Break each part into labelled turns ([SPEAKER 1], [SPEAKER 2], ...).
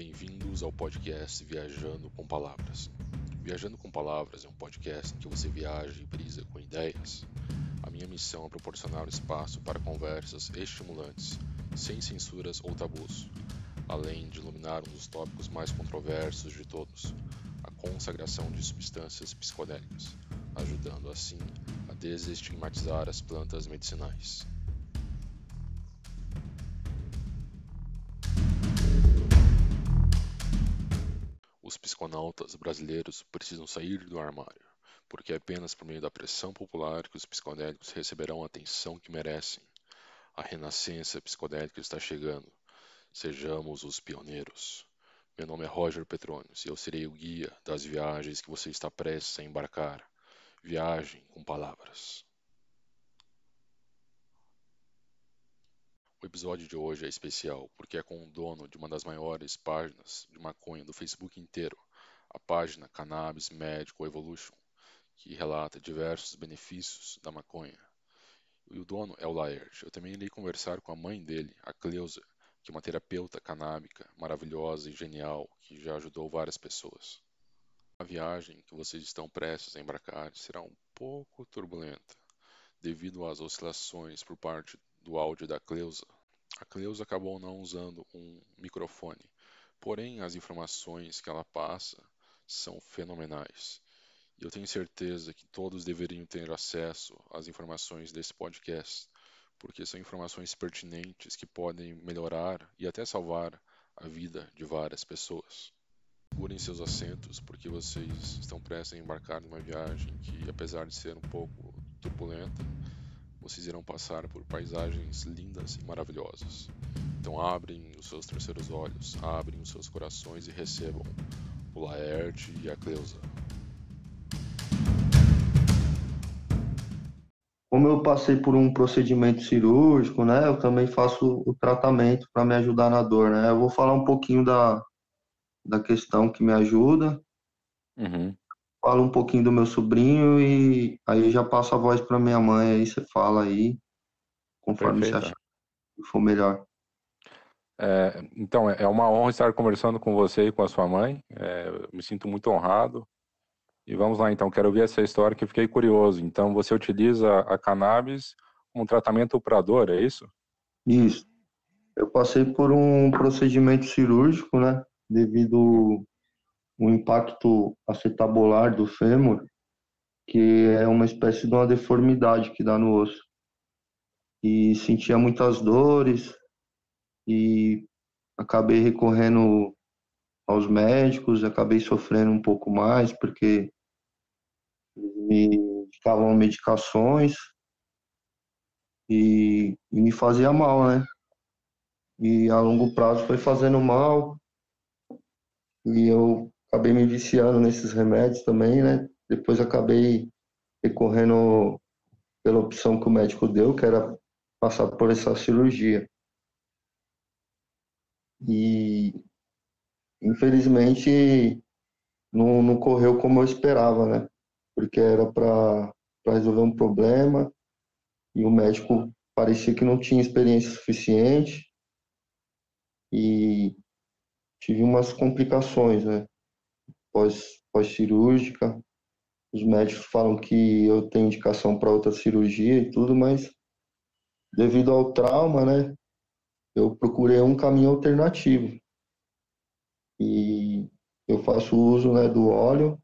[SPEAKER 1] Bem-vindos ao podcast Viajando com Palavras. Viajando com Palavras é um podcast em que você viaja e brisa com ideias. A minha missão é proporcionar espaço para conversas estimulantes, sem censuras ou tabus, além de iluminar um dos tópicos mais controversos de todos, a consagração de substâncias psicodélicas, ajudando assim a desestigmatizar as plantas medicinais. Psiconautas brasileiros precisam sair do armário, porque é apenas por meio da pressão popular que os psicodélicos receberão a atenção que merecem. A renascença psicodélica está chegando. Sejamos os pioneiros. Meu nome é Roger Petronius e eu serei o guia das viagens que você está prestes a embarcar. Viagem com palavras. O episódio de hoje é especial porque é com o dono de uma das maiores páginas de maconha do Facebook inteiro, a página Cannabis Medical Evolution, que relata diversos benefícios da maconha. E o dono é o Laerte. Eu também irei conversar com a mãe dele, a Cleusa, que é uma terapeuta canábica maravilhosa e genial que já ajudou várias pessoas. A viagem que vocês estão prestes a embarcar será um pouco turbulenta, devido às oscilações por parte do áudio da Cleusa. A Cleusa acabou não usando um microfone, porém as informações que ela passa são fenomenais. E eu tenho certeza que todos deveriam ter acesso às informações desse podcast, porque são informações pertinentes que podem melhorar e até salvar a vida de várias pessoas. Segurem seus assentos, porque vocês estão prestes a embarcar numa viagem que, apesar de ser um pouco turbulenta, vocês irão passar por paisagens lindas e maravilhosas. Então abrem os seus terceiros olhos, abrem os seus corações e recebam o Laerte e a Cleusa.
[SPEAKER 2] Como eu passei por um procedimento cirúrgico, né, eu também faço o tratamento para me ajudar na dor, né? Eu vou falar um pouquinho da, da questão que me ajuda.
[SPEAKER 1] Uhum
[SPEAKER 2] falo um pouquinho do meu sobrinho e aí já passo a voz para minha mãe, aí você fala aí, conforme Perfeito. você achar que for melhor.
[SPEAKER 3] É, então, é uma honra estar conversando com você e com a sua mãe. É, me sinto muito honrado. E vamos lá, então, quero ouvir essa história que fiquei curioso. Então, você utiliza a cannabis como tratamento para dor, é isso?
[SPEAKER 2] Isso. Eu passei por um procedimento cirúrgico, né? Devido o impacto acetabular do fêmur, que é uma espécie de uma deformidade que dá no osso. E sentia muitas dores e acabei recorrendo aos médicos, acabei sofrendo um pouco mais porque me indicavam medicações e, e me fazia mal, né? E a longo prazo foi fazendo mal e eu acabei me viciando nesses remédios também, né? Depois acabei recorrendo pela opção que o médico deu, que era passar por essa cirurgia. E infelizmente não, não correu como eu esperava, né? Porque era para resolver um problema e o médico parecia que não tinha experiência suficiente e tive umas complicações, né? pós, pós-cirúrgica. Os médicos falam que eu tenho indicação para outra cirurgia e tudo, mas devido ao trauma, né, eu procurei um caminho alternativo. E eu faço uso, né, do óleo,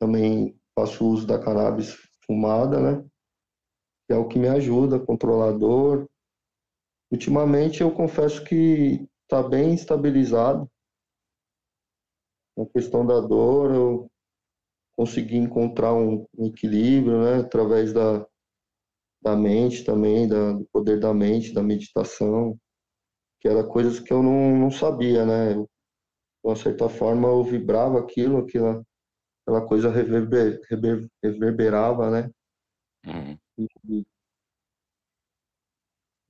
[SPEAKER 2] também faço uso da cannabis fumada, né, que é o que me ajuda a controlar a dor. Ultimamente eu confesso que está bem estabilizado, na questão da dor, eu consegui encontrar um, equilíbrio, né, através da, da mente também, da, do poder da mente, da meditação, que era coisas que eu não, não sabia, né, eu, de uma certa forma eu vibrava aquilo, aquela, aquela coisa reverber, rever, reverberava, né,
[SPEAKER 1] uhum.
[SPEAKER 2] e,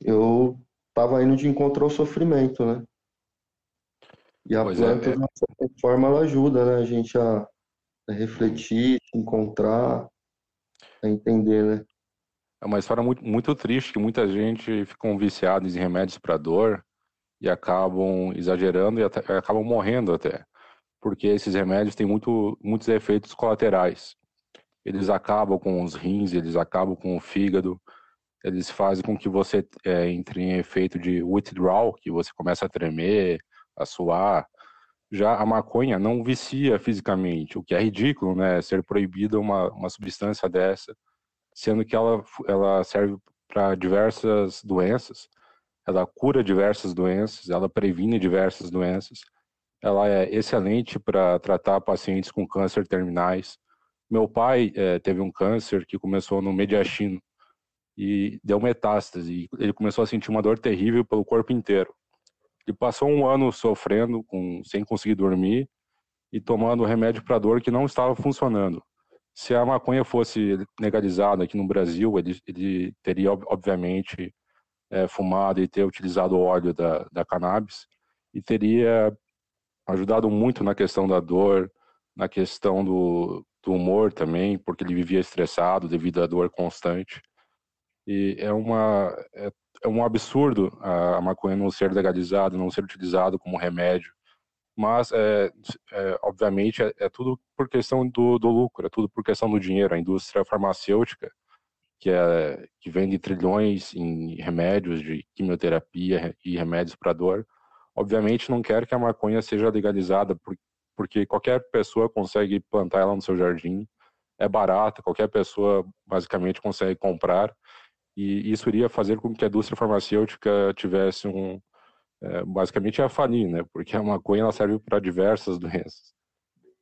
[SPEAKER 2] eu estava indo de encontro ao sofrimento, né, e a pois é, planta, é, de uma certa forma, ela ajuda né, a gente a, a refletir, encontrar, a entender, né?
[SPEAKER 3] É uma história muito, muito triste, que muita gente ficam viciados em remédios para dor, e acabam exagerando e até, acabam morrendo até, porque esses remédios têm muito, muitos efeitos colaterais. Eles acabam com os rins, eles acabam com o fígado, eles fazem com que você é, entre em efeito de withdrawal, que você começa a tremer, a suar. Já a maconha não vicia fisicamente, o que é ridículo, né? Ser proibida uma, uma substância dessa, sendo que ela, ela serve para diversas doenças, ela cura diversas doenças, ela previne diversas doenças, ela é excelente para tratar pacientes com câncer terminais. Meu pai é, teve um câncer que começou no mediastino, e deu metástase. Ele começou a sentir uma dor terrível pelo corpo inteiro. Ele passou um ano sofrendo, com, sem conseguir dormir e tomando remédio para dor que não estava funcionando. Se a maconha fosse legalizada aqui no Brasil, ele, ele teria, obviamente, é, fumado e ter utilizado o óleo da, da cannabis e teria ajudado muito na questão da dor, na questão do, do humor também, porque ele vivia estressado devido à dor constante. E é, uma, é, é um absurdo a, a, maconha não ser legalizada, não ser utilizada como remédio. Mas, é, é obviamente, é, é, tudo por questão do, do lucro, é tudo por questão do dinheiro. A indústria farmacêutica, que, é, que vende trilhões em remédios de quimioterapia e remédios para dor, obviamente não quer que a maconha seja legalizada, porque qualquer pessoa consegue plantar ela no seu jardim, é barata, qualquer pessoa basicamente consegue comprar e isso iria fazer com que a indústria farmacêutica tivesse um é, basicamente a falir, né? Porque a maconha ela serve para diversas doenças.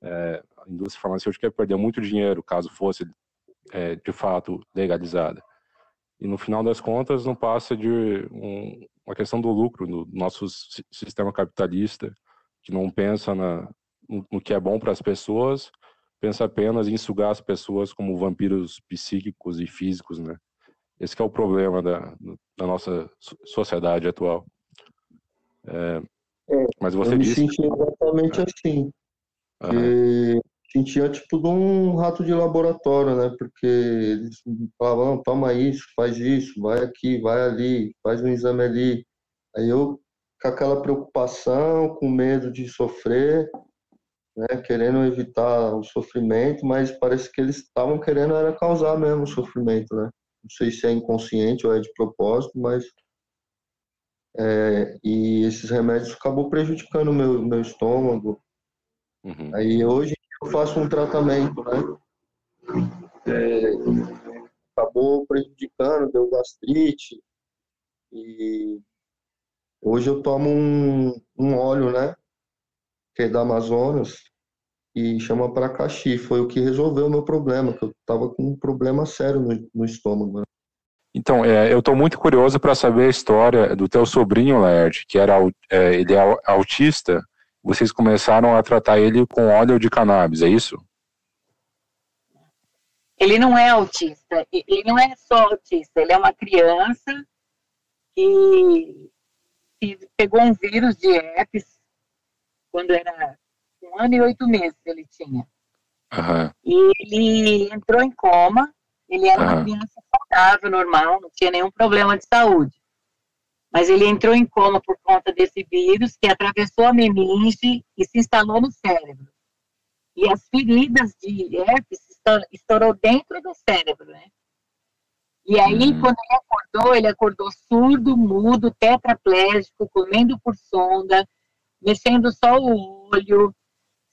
[SPEAKER 3] É, a indústria farmacêutica perder muito dinheiro caso fosse é, de fato legalizada. E no final das contas não passa de um, uma questão do lucro no nosso sistema capitalista que não pensa na, no, no que é bom para as pessoas, pensa apenas em sugar as pessoas como vampiros psíquicos e físicos, né? Esse é o problema da, da nossa sociedade atual. É,
[SPEAKER 2] é, mas você eu disse... me senti exatamente assim. Uhum. sentia tipo de um rato de laboratório, né? Porque eles falavam, toma isso, faz isso, vai aqui, vai ali, faz um exame ali. Aí eu com aquela preocupação, com medo de sofrer, né, querendo evitar o sofrimento, mas parece que eles estavam querendo era causar mesmo o sofrimento, né? não sei se é inconsciente ou é de propósito, mas é, e esses remédios acabou prejudicando o meu, meu estômago. Uhum. Aí hoje eu faço um tratamento, né? É, acabou prejudicando, deu gastrite. E hoje eu tomo um, um óleo, né? Que é da Amazonas, e chama Pracaxi. Foi o que resolveu o meu problema, que eu estava com um problema sério no, no estômago. Né?
[SPEAKER 3] Então, é, eu estou muito curioso para saber a história do teu sobrinho, Laerte, que era, é, ele é autista. Vocês começaram a tratar ele com óleo de cannabis, é isso?
[SPEAKER 4] Ele não é autista, ele não é só autista, ele é uma criança que, que pegou um vírus de herpes quando era um ano e oito meses ele tinha. Uhum. E ele entrou em coma, ele era uma criança saudável, normal, não tinha nenhum problema de saúde. Mas ele entrou em coma por conta desse vírus que atravessou a meninge e se instalou no cérebro. E as feridas de herpes estourou dentro do cérebro, né? E aí, uhum. quando ele acordou, ele acordou surdo, mudo, tetraplégico, comendo por sonda, mexendo só o olho,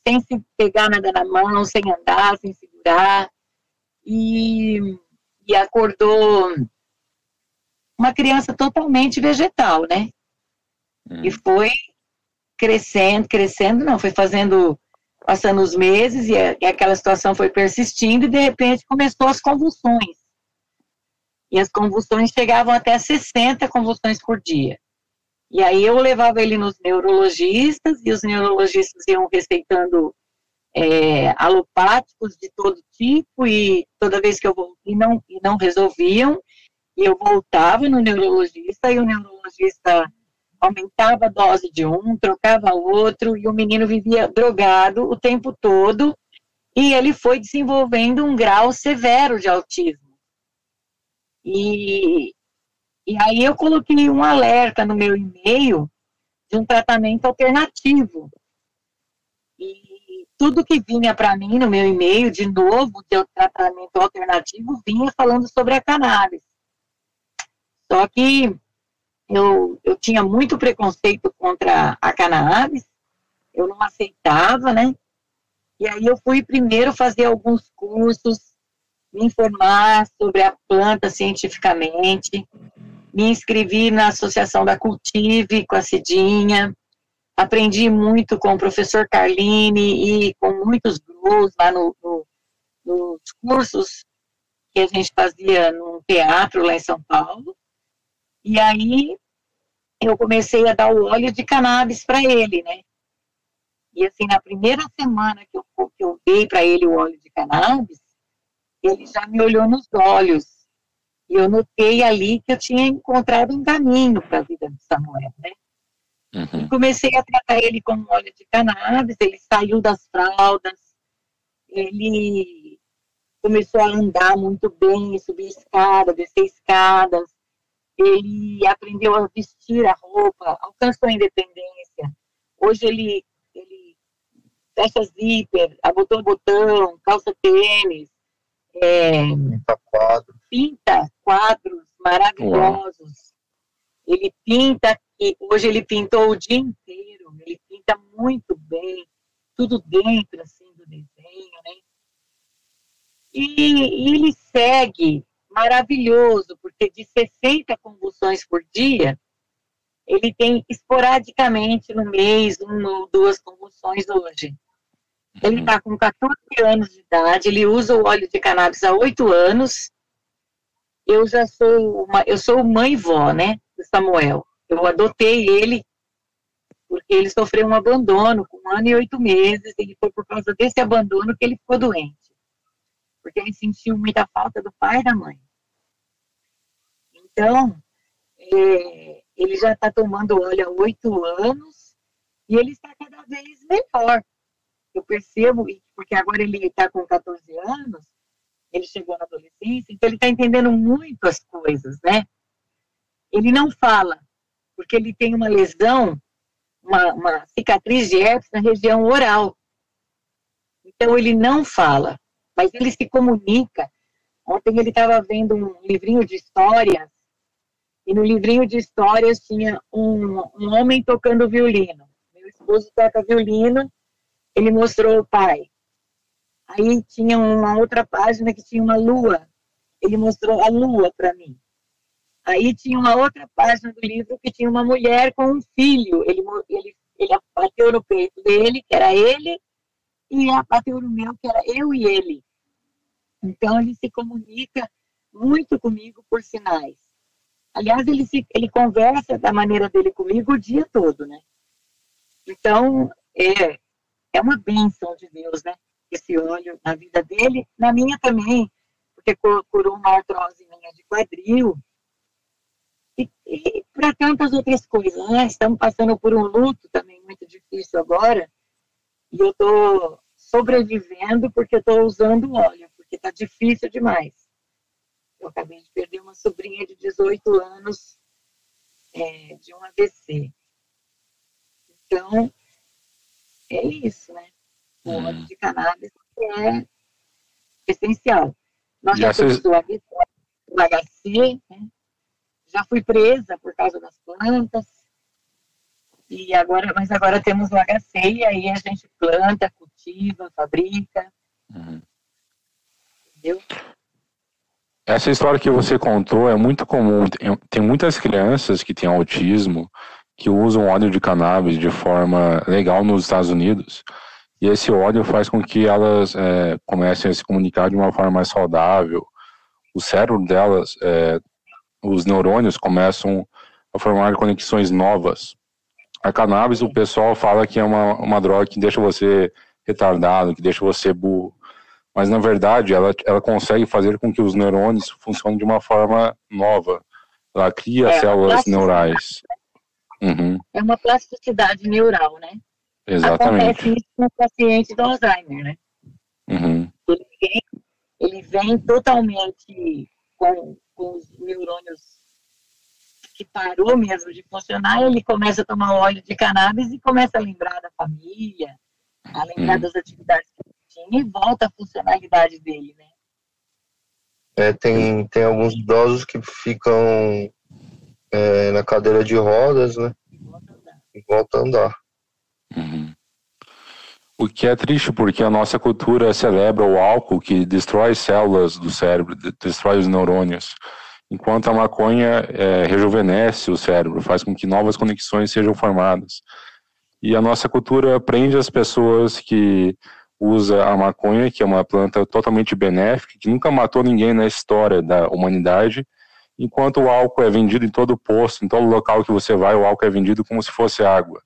[SPEAKER 4] sem se pegar nada na mão, sem andar, sem segurar. E, e acordou uma criança totalmente vegetal, né? Hum. E foi crescendo, crescendo, não, foi fazendo, passando os meses e, e aquela situação foi persistindo e de repente começou as convulsões. E as convulsões chegavam até 60 convulsões por dia. E aí eu levava ele nos neurologistas e os neurologistas iam receitando é, alopáticos de todo tipo e toda vez que eu voltei não, e não resolviam e eu voltava no neurologista e o neurologista aumentava a dose de um, trocava outro e o menino vivia drogado o tempo todo e ele foi desenvolvendo um grau severo de autismo. E, e aí eu coloquei um alerta no meu e-mail de um tratamento alternativo. Tudo que vinha para mim no meu e-mail, de novo, de tratamento alternativo, vinha falando sobre a cannabis. Só que eu, eu tinha muito preconceito contra a cannabis, eu não aceitava, né? E aí eu fui primeiro fazer alguns cursos, me informar sobre a planta cientificamente, me inscrevi na Associação da Cultive com a Cidinha, aprendi muito com o professor Carline e com muitos gurus lá no, no, nos cursos que a gente fazia no teatro lá em São Paulo. E aí eu comecei a dar o óleo de cannabis para ele, né? E assim, na primeira semana que eu, que eu dei para ele o óleo de cannabis, ele já me olhou nos olhos. E eu notei ali que eu tinha encontrado um caminho para a vida de Samuel, né? Uhum. Comecei a tratar ele com óleo de cannabis, ele saiu das fraldas, ele começou a andar muito bem, subir escada, descer escadas, ele aprendeu a vestir a roupa, alcançou a independência. Hoje ele, ele fecha zíper, abotou botão, calça tênis, é, pinta quadros, pinta quadros maravilhosos. Uau. Ele pinta, e hoje ele pintou o dia inteiro, ele pinta muito bem, tudo dentro assim do desenho, né? E, e ele segue maravilhoso, porque de 60 convulsões por dia, ele tem esporadicamente no mês uma ou duas convulsões hoje. Ele está com 14 anos de idade, ele usa o óleo de cannabis há 8 anos. Eu já sou uma, eu sou mãe vó, né, do Samuel. Eu adotei ele porque ele sofreu um abandono com um ano e oito meses, e foi por causa desse abandono que ele ficou doente. Porque ele sentiu muita falta do pai e da mãe. Então, é, ele já está tomando óleo há oito anos e ele está cada vez melhor eu percebo, porque agora ele está com 14 anos, ele chegou na adolescência, então ele está entendendo muito as coisas, né? Ele não fala, porque ele tem uma lesão, uma, uma cicatriz de herpes na região oral. Então ele não fala, mas ele se comunica. Ontem ele estava vendo um livrinho de histórias, e no livrinho de histórias tinha um, um homem tocando violino. Meu esposo toca violino, ele mostrou o pai. Aí tinha uma outra página que tinha uma lua. Ele mostrou a lua para mim. Aí tinha uma outra página do livro que tinha uma mulher com um filho. Ele, ele, ele bateu no peito dele, que era ele, e bateu no meu, que era eu e ele. Então ele se comunica muito comigo por sinais. Aliás, ele, se, ele conversa da maneira dele comigo o dia todo, né? Então, é, é uma bênção de Deus, né? Esse óleo na vida dele, na minha também, porque curou uma artrose minha de quadril. E, e para tantas outras coisas, né? Estamos passando por um luto também muito difícil agora, e eu estou sobrevivendo porque estou usando óleo, porque está difícil demais. Eu acabei de perder uma sobrinha de 18 anos é, de um AVC. Então, é isso, né? O hum. óleo de cannabis é essencial. Nós já temos o HC, né? Já fui presa por causa das plantas, e agora, mas agora temos o HC, e aí a gente planta, cultiva, fabrica. Uhum.
[SPEAKER 3] Entendeu? Essa história que você contou é muito comum. Tem muitas crianças que têm autismo que usam óleo de cannabis de forma legal nos Estados Unidos. E esse óleo faz com que elas é, comecem a se comunicar de uma forma mais saudável. O cérebro delas, é, os neurônios começam a formar conexões novas. A cannabis, o pessoal fala que é uma, uma droga que deixa você retardado, que deixa você burro. Mas, na verdade, ela, ela consegue fazer com que os neurônios funcionem de uma forma nova. Ela cria é, células neurais.
[SPEAKER 4] Uhum. É uma plasticidade neural, né?
[SPEAKER 3] Exatamente.
[SPEAKER 4] Acontece isso no paciente do Alzheimer, né?
[SPEAKER 3] Uhum.
[SPEAKER 4] Ele, vem, ele vem totalmente com, com os neurônios que parou mesmo de funcionar, ele começa a tomar óleo de cannabis e começa a lembrar da família, a lembrar hum. das atividades que ele tinha e volta a funcionalidade dele, né?
[SPEAKER 2] É, tem, tem alguns idosos que ficam é, na cadeira de rodas, né? E volta a andar.
[SPEAKER 3] Uhum. O que é triste porque a nossa cultura celebra o álcool que destrói células do cérebro, destrói os neurônios, enquanto a maconha é, rejuvenesce o cérebro, faz com que novas conexões sejam formadas. E a nossa cultura prende as pessoas que usa a maconha, que é uma planta totalmente benéfica, que nunca matou ninguém na história da humanidade, enquanto o álcool é vendido em todo posto, em todo local que você vai, o álcool é vendido como se fosse água.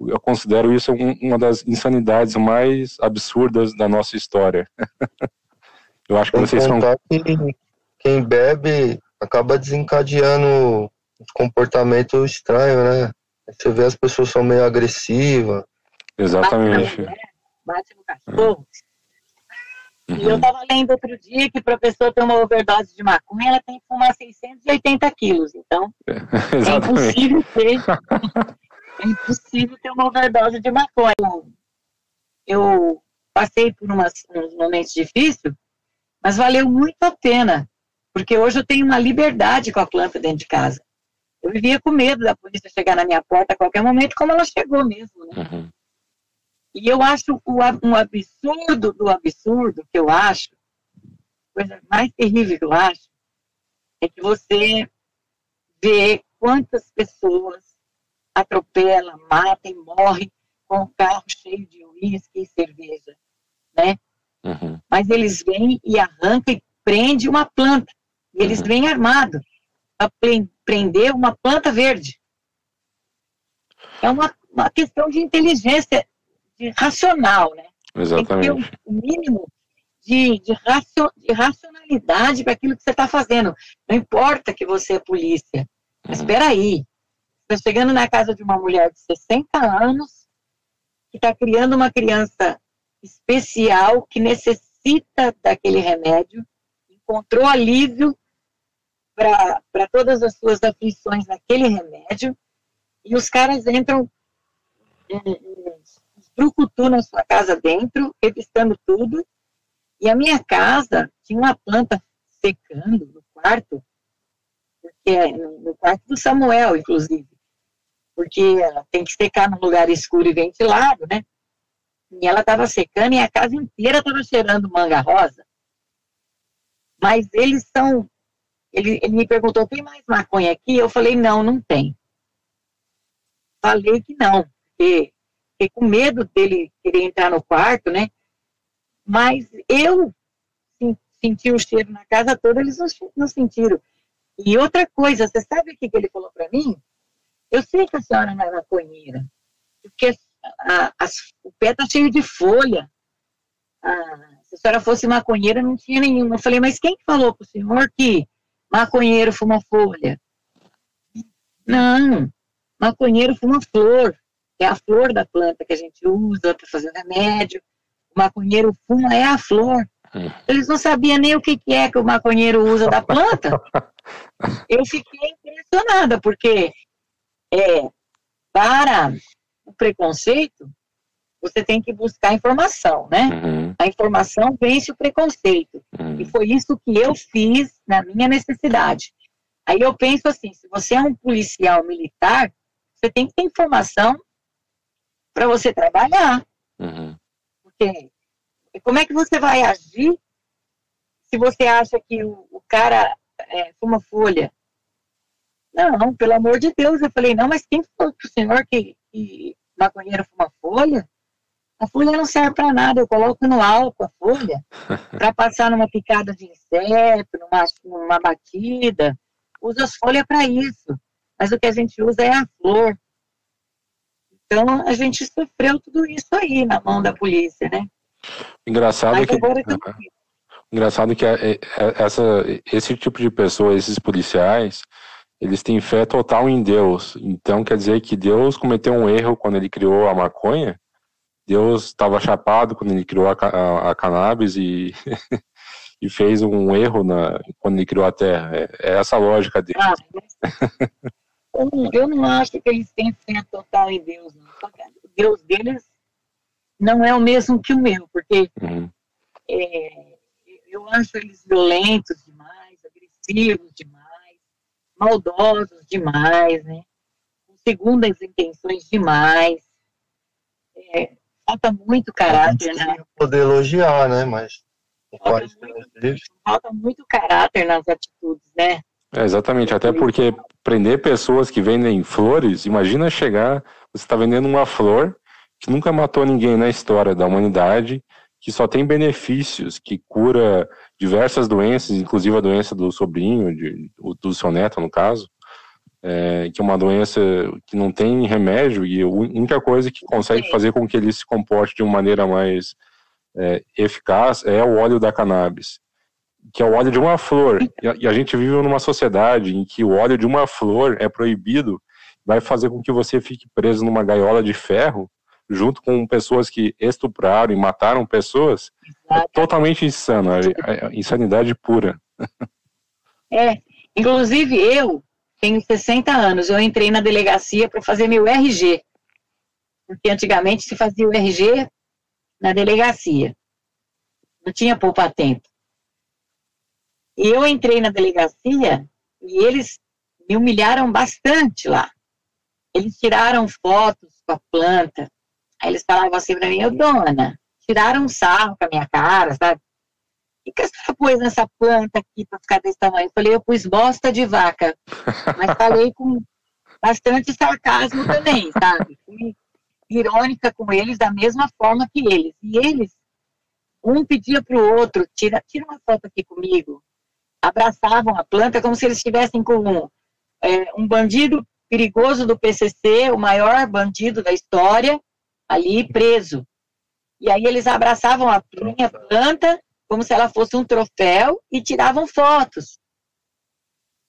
[SPEAKER 3] Eu considero isso uma das insanidades mais absurdas da nossa história. Eu acho que vocês são.
[SPEAKER 2] Que quem bebe acaba desencadeando um comportamento estranho, né? Você vê as pessoas são meio agressivas.
[SPEAKER 3] Exatamente
[SPEAKER 4] bate no cachorro. Uhum. E eu estava lendo outro dia que para a pessoa ter uma overdose de maconha, ela tem que fumar 680 quilos. Então, é impossível ter, é impossível ter uma overdose de maconha. Eu passei por umas, uns momentos difíceis, mas valeu muito a pena, porque hoje eu tenho uma liberdade com a planta dentro de casa. Eu vivia com medo da polícia chegar na minha porta a qualquer momento, como ela chegou mesmo, né? Uhum. E eu acho um absurdo do absurdo que eu acho, coisa mais terrível que eu acho, é que você vê quantas pessoas atropelam, matam e morrem com um carro cheio de uísque e cerveja, né? Uhum. Mas eles vêm e arrancam e prendem uma planta. E eles uhum. vêm armados para prender uma planta verde. É uma, uma questão de inteligência de racional, né?
[SPEAKER 3] Exatamente.
[SPEAKER 4] Tem que ter o um mínimo de, de, racio, de racionalidade para aquilo que você está fazendo. Não importa que você é polícia. Mas uhum. espera aí. Está chegando na casa de uma mulher de 60 anos que está criando uma criança especial que necessita daquele remédio, encontrou alívio para todas as suas aflições naquele remédio, e os caras entram brucutu na sua casa dentro, revistando tudo. E a minha casa tinha uma planta secando no quarto, porque é no quarto do Samuel, inclusive, porque tem que secar num lugar escuro e ventilado, né? E ela estava secando e a casa inteira estava cheirando manga rosa. Mas eles são. Ele, ele me perguntou: tem mais maconha aqui? Eu falei: não, não tem. Falei que não, porque fiquei com medo dele querer entrar no quarto, né? Mas eu senti o cheiro na casa toda, eles não, não sentiram. E outra coisa, você sabe o que, que ele falou para mim? Eu sei que a senhora não é maconheira, porque a, a, o pé tá cheio de folha. Ah, se a senhora fosse maconheira, não tinha nenhuma. Eu falei, mas quem falou para o senhor que maconheiro fuma folha? Não, maconheiro fuma flor é a flor da planta que a gente usa para fazer remédio. O maconheiro fuma é a flor. Hum. Eles não sabiam nem o que, que é que o maconheiro usa da planta. Eu fiquei impressionada, porque é, para o preconceito, você tem que buscar informação, né? Uhum. A informação vence o preconceito. Uhum. E foi isso que eu fiz na minha necessidade. Aí eu penso assim, se você é um policial militar, você tem que ter informação para você trabalhar. Uhum. Porque como é que você vai agir se você acha que o, o cara é, fuma folha? Não, pelo amor de Deus. Eu falei, não, mas quem falou o senhor que, que maconheiro fuma folha? A folha não serve para nada, eu coloco no álcool a folha para passar numa picada de inseto, numa, numa batida. Usa as folhas para isso. Mas o que a gente usa é a flor. Então, a gente sofreu tudo isso aí na mão da polícia, né?
[SPEAKER 3] Engraçado Mas que... Engraçado que essa, esse tipo de pessoa, esses policiais, eles têm fé total em Deus. Então, quer dizer que Deus cometeu um erro quando ele criou a maconha? Deus estava chapado quando ele criou a, a, a cannabis e, e fez um erro na, quando ele criou a terra. É, é essa a lógica dele. Ah,
[SPEAKER 4] eu não, acho que eles têm fé total em Deus, não. O Deus deles não é o mesmo que o meu, porque uhum. é, eu acho eles violentos demais, agressivos demais, maldosos demais, né? Com segundas intenções demais. É, falta muito caráter, né?
[SPEAKER 2] Poder elogiar, né? Mas
[SPEAKER 4] falta muito, falta muito caráter nas atitudes, né?
[SPEAKER 3] É, exatamente, até porque prender pessoas que vendem flores, imagina chegar, você está vendendo uma flor que nunca matou ninguém na história da humanidade, que só tem benefícios, que cura diversas doenças, inclusive a doença do sobrinho, de, do seu neto, no caso, é, que é uma doença que não tem remédio e a única coisa que consegue fazer com que ele se comporte de uma maneira mais é, eficaz é o óleo da cannabis, que é o óleo de uma flor. E a, e a gente vive numa sociedade em que o óleo de uma flor é proibido, vai fazer com que você fique preso numa gaiola de ferro junto com pessoas que estupraram e mataram pessoas, é totalmente insano, é, é, é insanidade pura.
[SPEAKER 4] É, inclusive eu tenho 60 anos, eu entrei na delegacia para fazer meu RG, porque antigamente se fazia o RG na delegacia, não tinha poupa-tempo. E eu entrei na delegacia e eles me humilharam bastante lá. Eles tiraram fotos com a planta, Aí eles falavam assim pra mim, eu, dona, tiraram um sarro com a minha cara, sabe? O que senhora pôs nessa planta aqui para ficar desse tamanho? Eu falei, eu pus bosta de vaca. Mas falei com bastante sarcasmo também, sabe? Fui irônica com eles da mesma forma que eles. E eles, um pedia para o outro, tira, tira uma foto aqui comigo. Abraçavam a planta como se eles estivessem com um, é, um bandido perigoso do PCC, o maior bandido da história, ali preso. E aí eles abraçavam a minha planta como se ela fosse um troféu e tiravam fotos.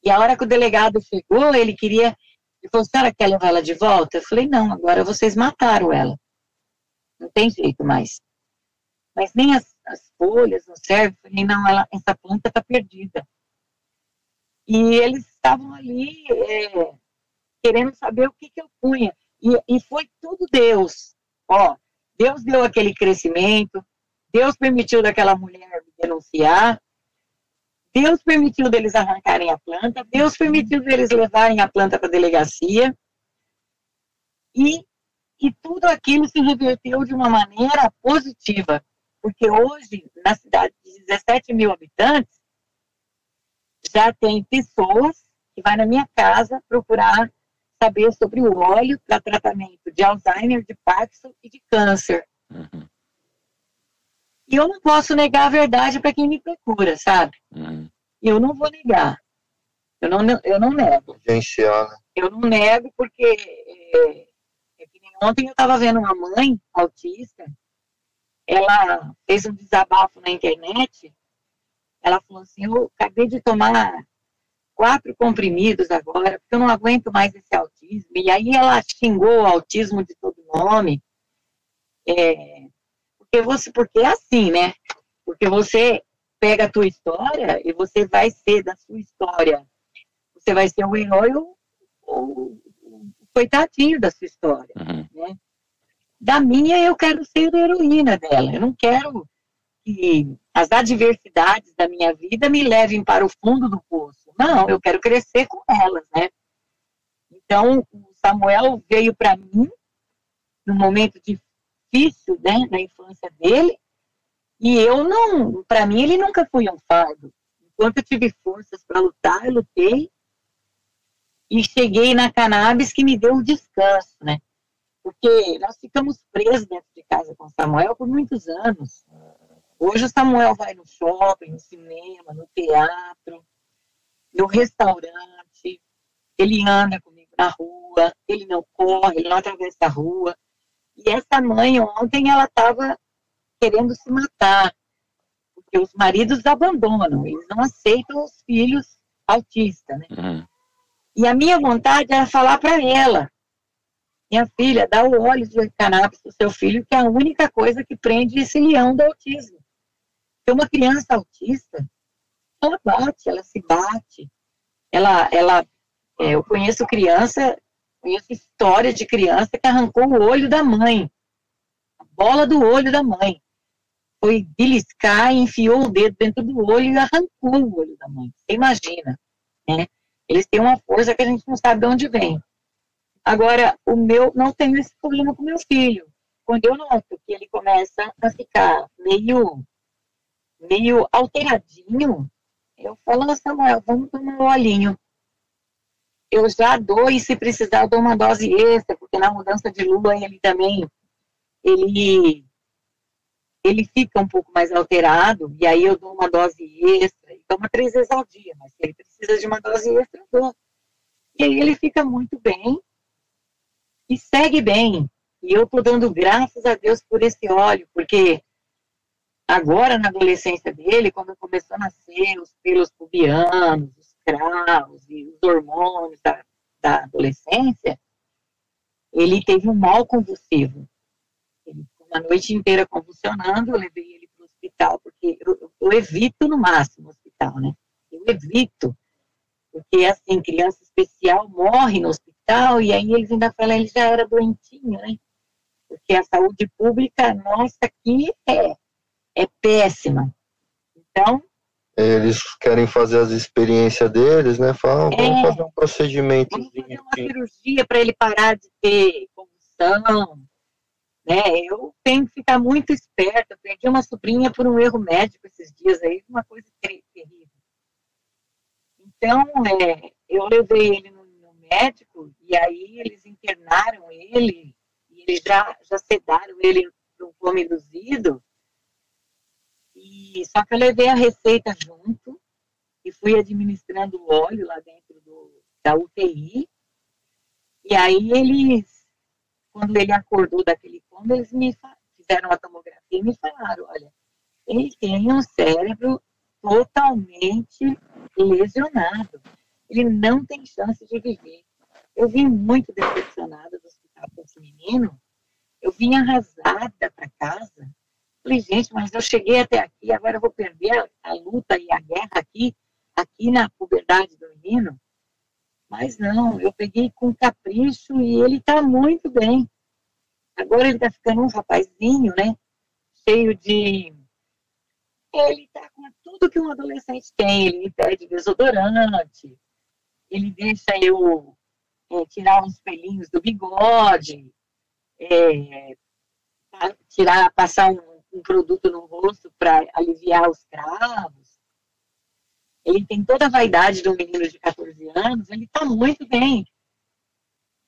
[SPEAKER 4] E a hora que o delegado chegou, ele queria. Ele falou: senhora quer levar ela de volta? Eu falei: não, agora vocês mataram ela. Não tem jeito mais. Mas nem as, as folhas não servem. Eu falei: não, ela, essa planta está perdida. E eles estavam ali é, querendo saber o que, que eu punha. E, e foi tudo Deus. Ó, Deus deu aquele crescimento, Deus permitiu daquela mulher denunciar, Deus permitiu deles arrancarem a planta, Deus permitiu deles levarem a planta para a delegacia, e, e tudo aquilo se reverteu de uma maneira positiva, porque hoje, na cidade de 17 mil habitantes, já tem pessoas que vai na minha casa procurar saber sobre o óleo para tratamento de Alzheimer, de Parkinson e de câncer. Uhum. E eu não posso negar a verdade para quem me procura, sabe? Uhum. Eu não vou negar. Eu não, eu não nego.
[SPEAKER 2] Né?
[SPEAKER 4] Eu não nego porque é, é ontem eu estava vendo uma mãe autista, ela fez um desabafo na internet, ela falou assim, eu acabei de tomar quatro comprimidos agora, porque eu não aguento mais esse autismo. E aí ela xingou o autismo de todo nome. É, porque você, porque é assim, né? Porque você pega a tua história e você vai ser da sua história. Você vai ser o herói ou o, coitadinho da sua história. Uhum. Né? Da minha, eu quero ser a heroína dela. Eu não quero que as adversidades da minha vida me levem para o fundo do poço. Não, eu quero crescer com elas, né? Então, o Samuel veio para mim num momento difícil, né, na infância dele, e eu não, para mim ele nunca foi um fardo. Enquanto eu tive forças para lutar, eu lutei e cheguei na cannabis que me deu um descanso, né? Porque nós ficamos presos dentro de casa com o Samuel por muitos anos. Hoje o Samuel vai no shopping, no cinema, no teatro, no restaurante, ele anda comigo na rua, ele não corre, ele não atravessa a rua. E essa mãe ontem ela estava querendo se matar, porque os maridos abandonam, eles não aceitam os filhos autistas, né? Uhum. E a minha vontade era falar para ela, minha filha, dá o óleo de cannabis para o seu filho, que é a única coisa que prende esse leão do autismo. Porque uma criança autista, ela bate, ela se bate, ela, ela É, eu conheço criança, conheço história de criança que arrancou o olho da mãe, a bola do olho da mãe. Foi beliscar, enfiou o dedo dentro do olho e arrancou o olho da mãe. Você imagina, né? Eles têm uma força que a gente não sabe de onde vem. Agora, o meu, não tenho esse problema com meu filho. Quando eu noto que ele começa a ficar meio, meio alteradinho, eu falo, Samuel, vamos tomar um olhinho eu já dou e se precisar eu dou uma dose extra, porque na mudança de lua ele também ele ele fica um pouco mais alterado e aí eu dou uma dose extra e toma três vezes ao dia, mas se ele precisa de uma dose extra eu dou. E aí ele fica muito bem e segue bem. E eu estou dando graças a Deus por esse óleo, porque agora na adolescência dele, quando começou a nascer os pelos pubianos, cravos e os hormônios da, da adolescência, ele teve um mal convulsivo. Ele ficou uma noite inteira convulsionando, eu levei ele para o hospital, porque eu, eu, evito no máximo o hospital, né? Eu evito, porque assim, criança especial morre no hospital, e aí eles ainda falam, ele já era doentinho, né? Porque a saúde pública nossa aqui é, é péssima. Então,
[SPEAKER 2] eles querem fazer as experiências deles, né? Falam, vamos é, fazer um procedimento.
[SPEAKER 4] Vamos fazer uma cirurgia para ele parar de ter convulsão. Né? Eu tenho que ficar muito esperta. perdi uma sobrinha por um erro médico esses dias aí, uma coisa terrível. Então, é, eu levei ele no, no, médico e aí eles internaram ele e eles já, já sedaram ele no fome induzido e só que eu levei a receita junto e fui administrando o óleo lá dentro do, da UTI. E aí eles, quando ele acordou daquele coma, eles me fizeram a tomografia e me falaram, olha, ele tem um cérebro totalmente lesionado. Ele não tem chance de viver. Eu vim muito decepcionada do hospital com esse menino. Eu vim arrasada para casa Falei, gente, mas eu cheguei até aqui, agora eu vou perder a, luta e a guerra aqui, aqui na puberdade do menino. Mas não, eu peguei com capricho e ele está muito bem. Agora ele está ficando um rapazinho, né? Cheio de. Ele está com tudo que um adolescente tem. Ele me pede desodorante, ele deixa eu é, tirar uns pelinhos do bigode, é, tirar, passar um um produto no rosto para aliviar os cravos. Ele tem toda a vaidade de um menino de 14 anos, ele está muito bem.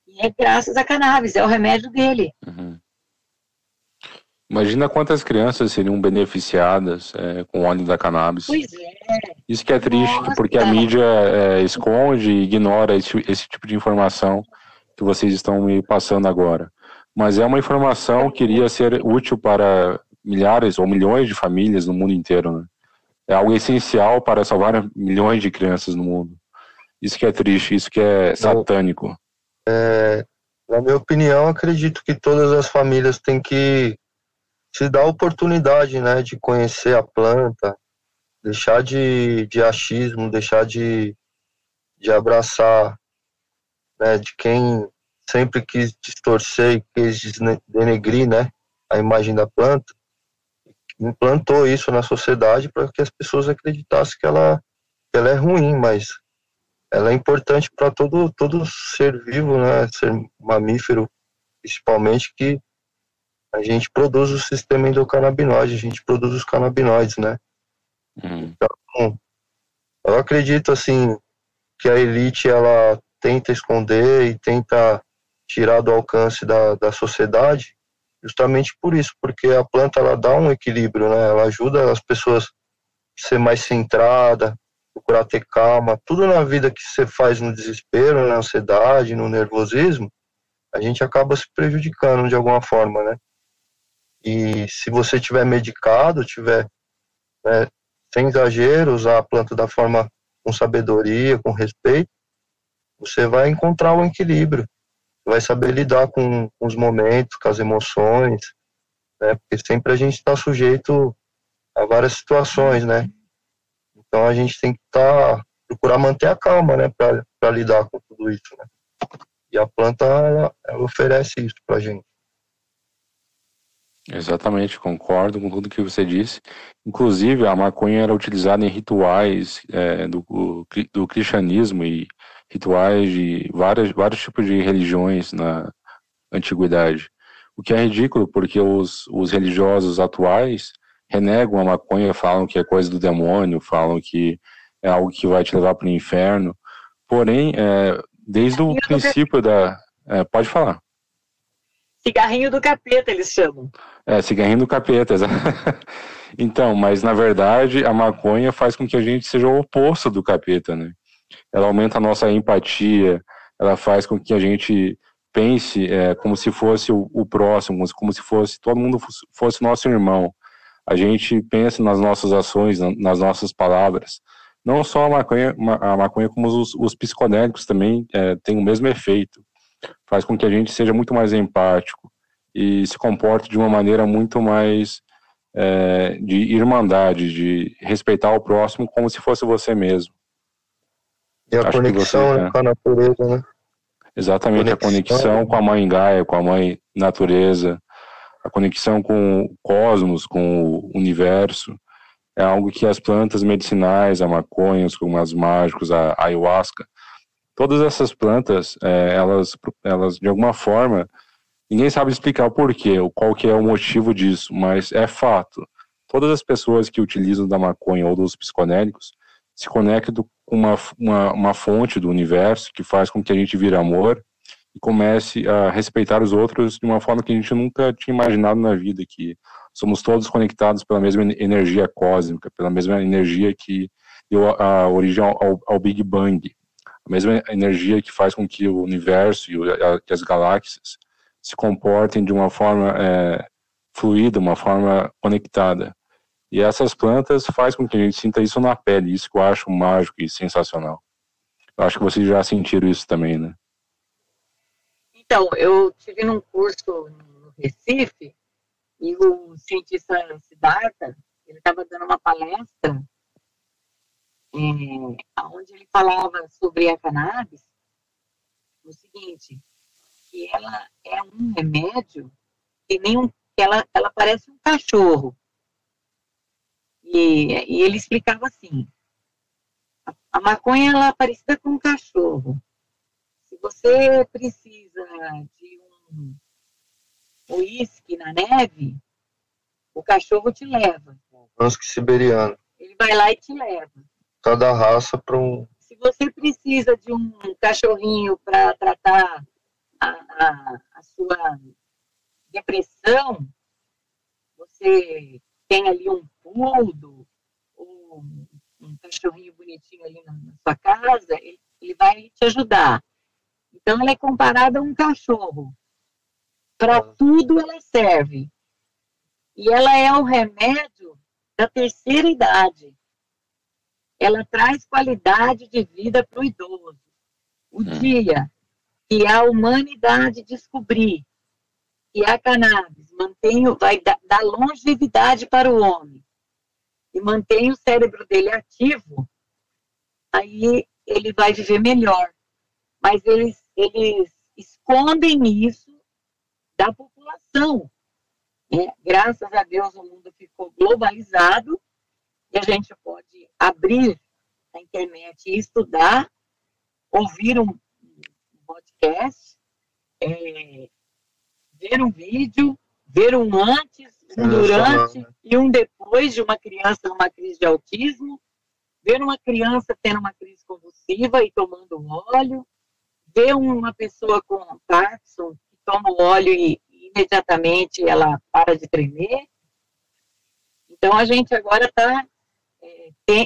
[SPEAKER 4] E é graças a cannabis, é o remédio dele. Uhum.
[SPEAKER 3] Imagina quantas crianças seriam beneficiadas é, com o óleo da cannabis.
[SPEAKER 4] Pois é.
[SPEAKER 3] Isso que é triste, Nossa. porque a mídia é, esconde e ignora esse, esse tipo de informação que vocês estão me passando agora. Mas é uma informação que iria ser útil para milhares ou milhões de famílias no mundo inteiro, né? É algo essencial para salvar milhões de crianças no mundo. Isso que é triste, isso que é satânico.
[SPEAKER 2] É, na minha opinião, acredito que todas as famílias têm que se dar a oportunidade, né, de conhecer a planta, deixar de, de achismo, deixar de, de abraçar, né, de quem sempre quis distorcer e quis denegrir, né, a imagem da planta implantou isso na sociedade para que as pessoas acreditassem que ela, que ela é ruim, mas ela é importante para todo, todo ser vivo, né, ser mamífero, principalmente, que a gente produz o sistema endocannabinoide, a gente produz os canabinoides, né. Uhum. Então, eu acredito, assim, que a elite, ela tenta esconder e tenta tirar do alcance da, da sociedade justamente por isso, porque a planta ela dá um equilíbrio, né? Ela ajuda as pessoas a ser mais centrada, procurar ter calma. Tudo na vida que você faz no desespero, na ansiedade, no nervosismo, a gente acaba se prejudicando de alguma forma, né? E se você tiver medicado, tiver né, sem exagero, usar a planta da forma com sabedoria, com respeito, você vai encontrar um equilíbrio vai saber lidar com, os momentos, com as emoções, né? Porque sempre a gente está sujeito a várias situações, né? Então a gente tem que tá, procurar manter a calma, né? Para lidar com tudo isso, né? E a planta, ela, ela oferece isso pra gente.
[SPEAKER 3] Exatamente, concordo com tudo que você disse. Inclusive, a maconha era utilizada em rituais é, do, do cristianismo e rituais de várias, vários tipos de religiões na antiguidade. O que é ridículo, porque os, os religiosos atuais renegam a maconha, falam que é coisa do demônio, falam que é algo que vai te levar para o inferno. Porém, é, desde o princípio da. É, pode falar.
[SPEAKER 4] Cigarrinho do capeta, eles chamam.
[SPEAKER 3] É, cigarrinho do capeta, Então, mas na verdade a maconha faz com que a gente seja o oposto do capeta, né? Ela aumenta a nossa empatia, ela faz com que a gente pense é, como se fosse o, o, próximo, como se fosse todo mundo fosse, nosso irmão. A gente pensa nas nossas ações, nas nossas palavras. Não só a maconha, a maconha como os, os psicodélicos também é, têm o mesmo efeito faz com que a gente seja muito mais empático e se comporte de uma maneira muito mais é, de irmandade, de respeitar o próximo como se fosse você mesmo.
[SPEAKER 2] E a Acho conexão você, é. com a natureza, né?
[SPEAKER 3] Exatamente, conexão. a conexão com a mãe Gaia, com a mãe natureza, a conexão com o cosmos, com o universo, é algo que as plantas medicinais, a maconha, como as mágicos, a ayahuasca, todas essas plantas, é, elas, elas de alguma forma, ninguém sabe explicar o porquê, ou qual que é o motivo disso, mas é fato. Todas as pessoas que utilizam da maconha ou dos psicodélicos se conectam com uma, uma, uma fonte do universo que faz com que a gente vire amor e comece a respeitar os outros de uma forma que a gente nunca tinha imaginado na vida, que somos todos conectados pela mesma energia cósmica, pela mesma energia que deu a origem ao, ao Big Bang a mesma energia que faz com que o universo e que as galáxias se comportem de uma forma é, fluida, uma forma conectada. E essas plantas faz com que a gente sinta isso na pele, isso que eu acho mágico e sensacional. Eu acho que vocês já sentiram isso também, né?
[SPEAKER 4] Então, eu tive num curso no Recife e o cientista Siddhartha, ele estava dando uma palestra é, onde ele falava sobre a cannabis, o seguinte, que ela é um remédio que nem um, que ela, ela parece um cachorro. E, e ele explicava assim, a, a maconha ela é parecida com um cachorro. Se você precisa de um uísque na neve, o cachorro te leva.
[SPEAKER 2] Husky siberiano.
[SPEAKER 4] Ele vai lá e te leva
[SPEAKER 2] cada raça para um.
[SPEAKER 4] Se você precisa de um cachorrinho para tratar a, a, a, sua depressão, você tem ali um pudo, ou um cachorrinho bonitinho ali na, sua casa, ele, ele vai te ajudar. Então, ela é comparada a um cachorro. Para tudo ela serve. E ela é o remédio da terceira idade ela traz qualidade de vida para o idoso. O hum. dia que a humanidade descobrir que a cannabis mantém, vai dar, dar longevidade para o homem e mantém o cérebro dele ativo, aí ele vai viver melhor. Mas eles, eles escondem isso da população. Né? Graças a Deus o mundo ficou globalizado e a gente pode abrir a internet e estudar, ouvir um podcast, é, ver um vídeo, ver um antes, um durante e um depois de uma criança numa crise de autismo, ver uma criança tendo uma crise convulsiva e tomando óleo, ver uma pessoa com Parkinson que toma o óleo e imediatamente ela para de tremer. Então a gente agora está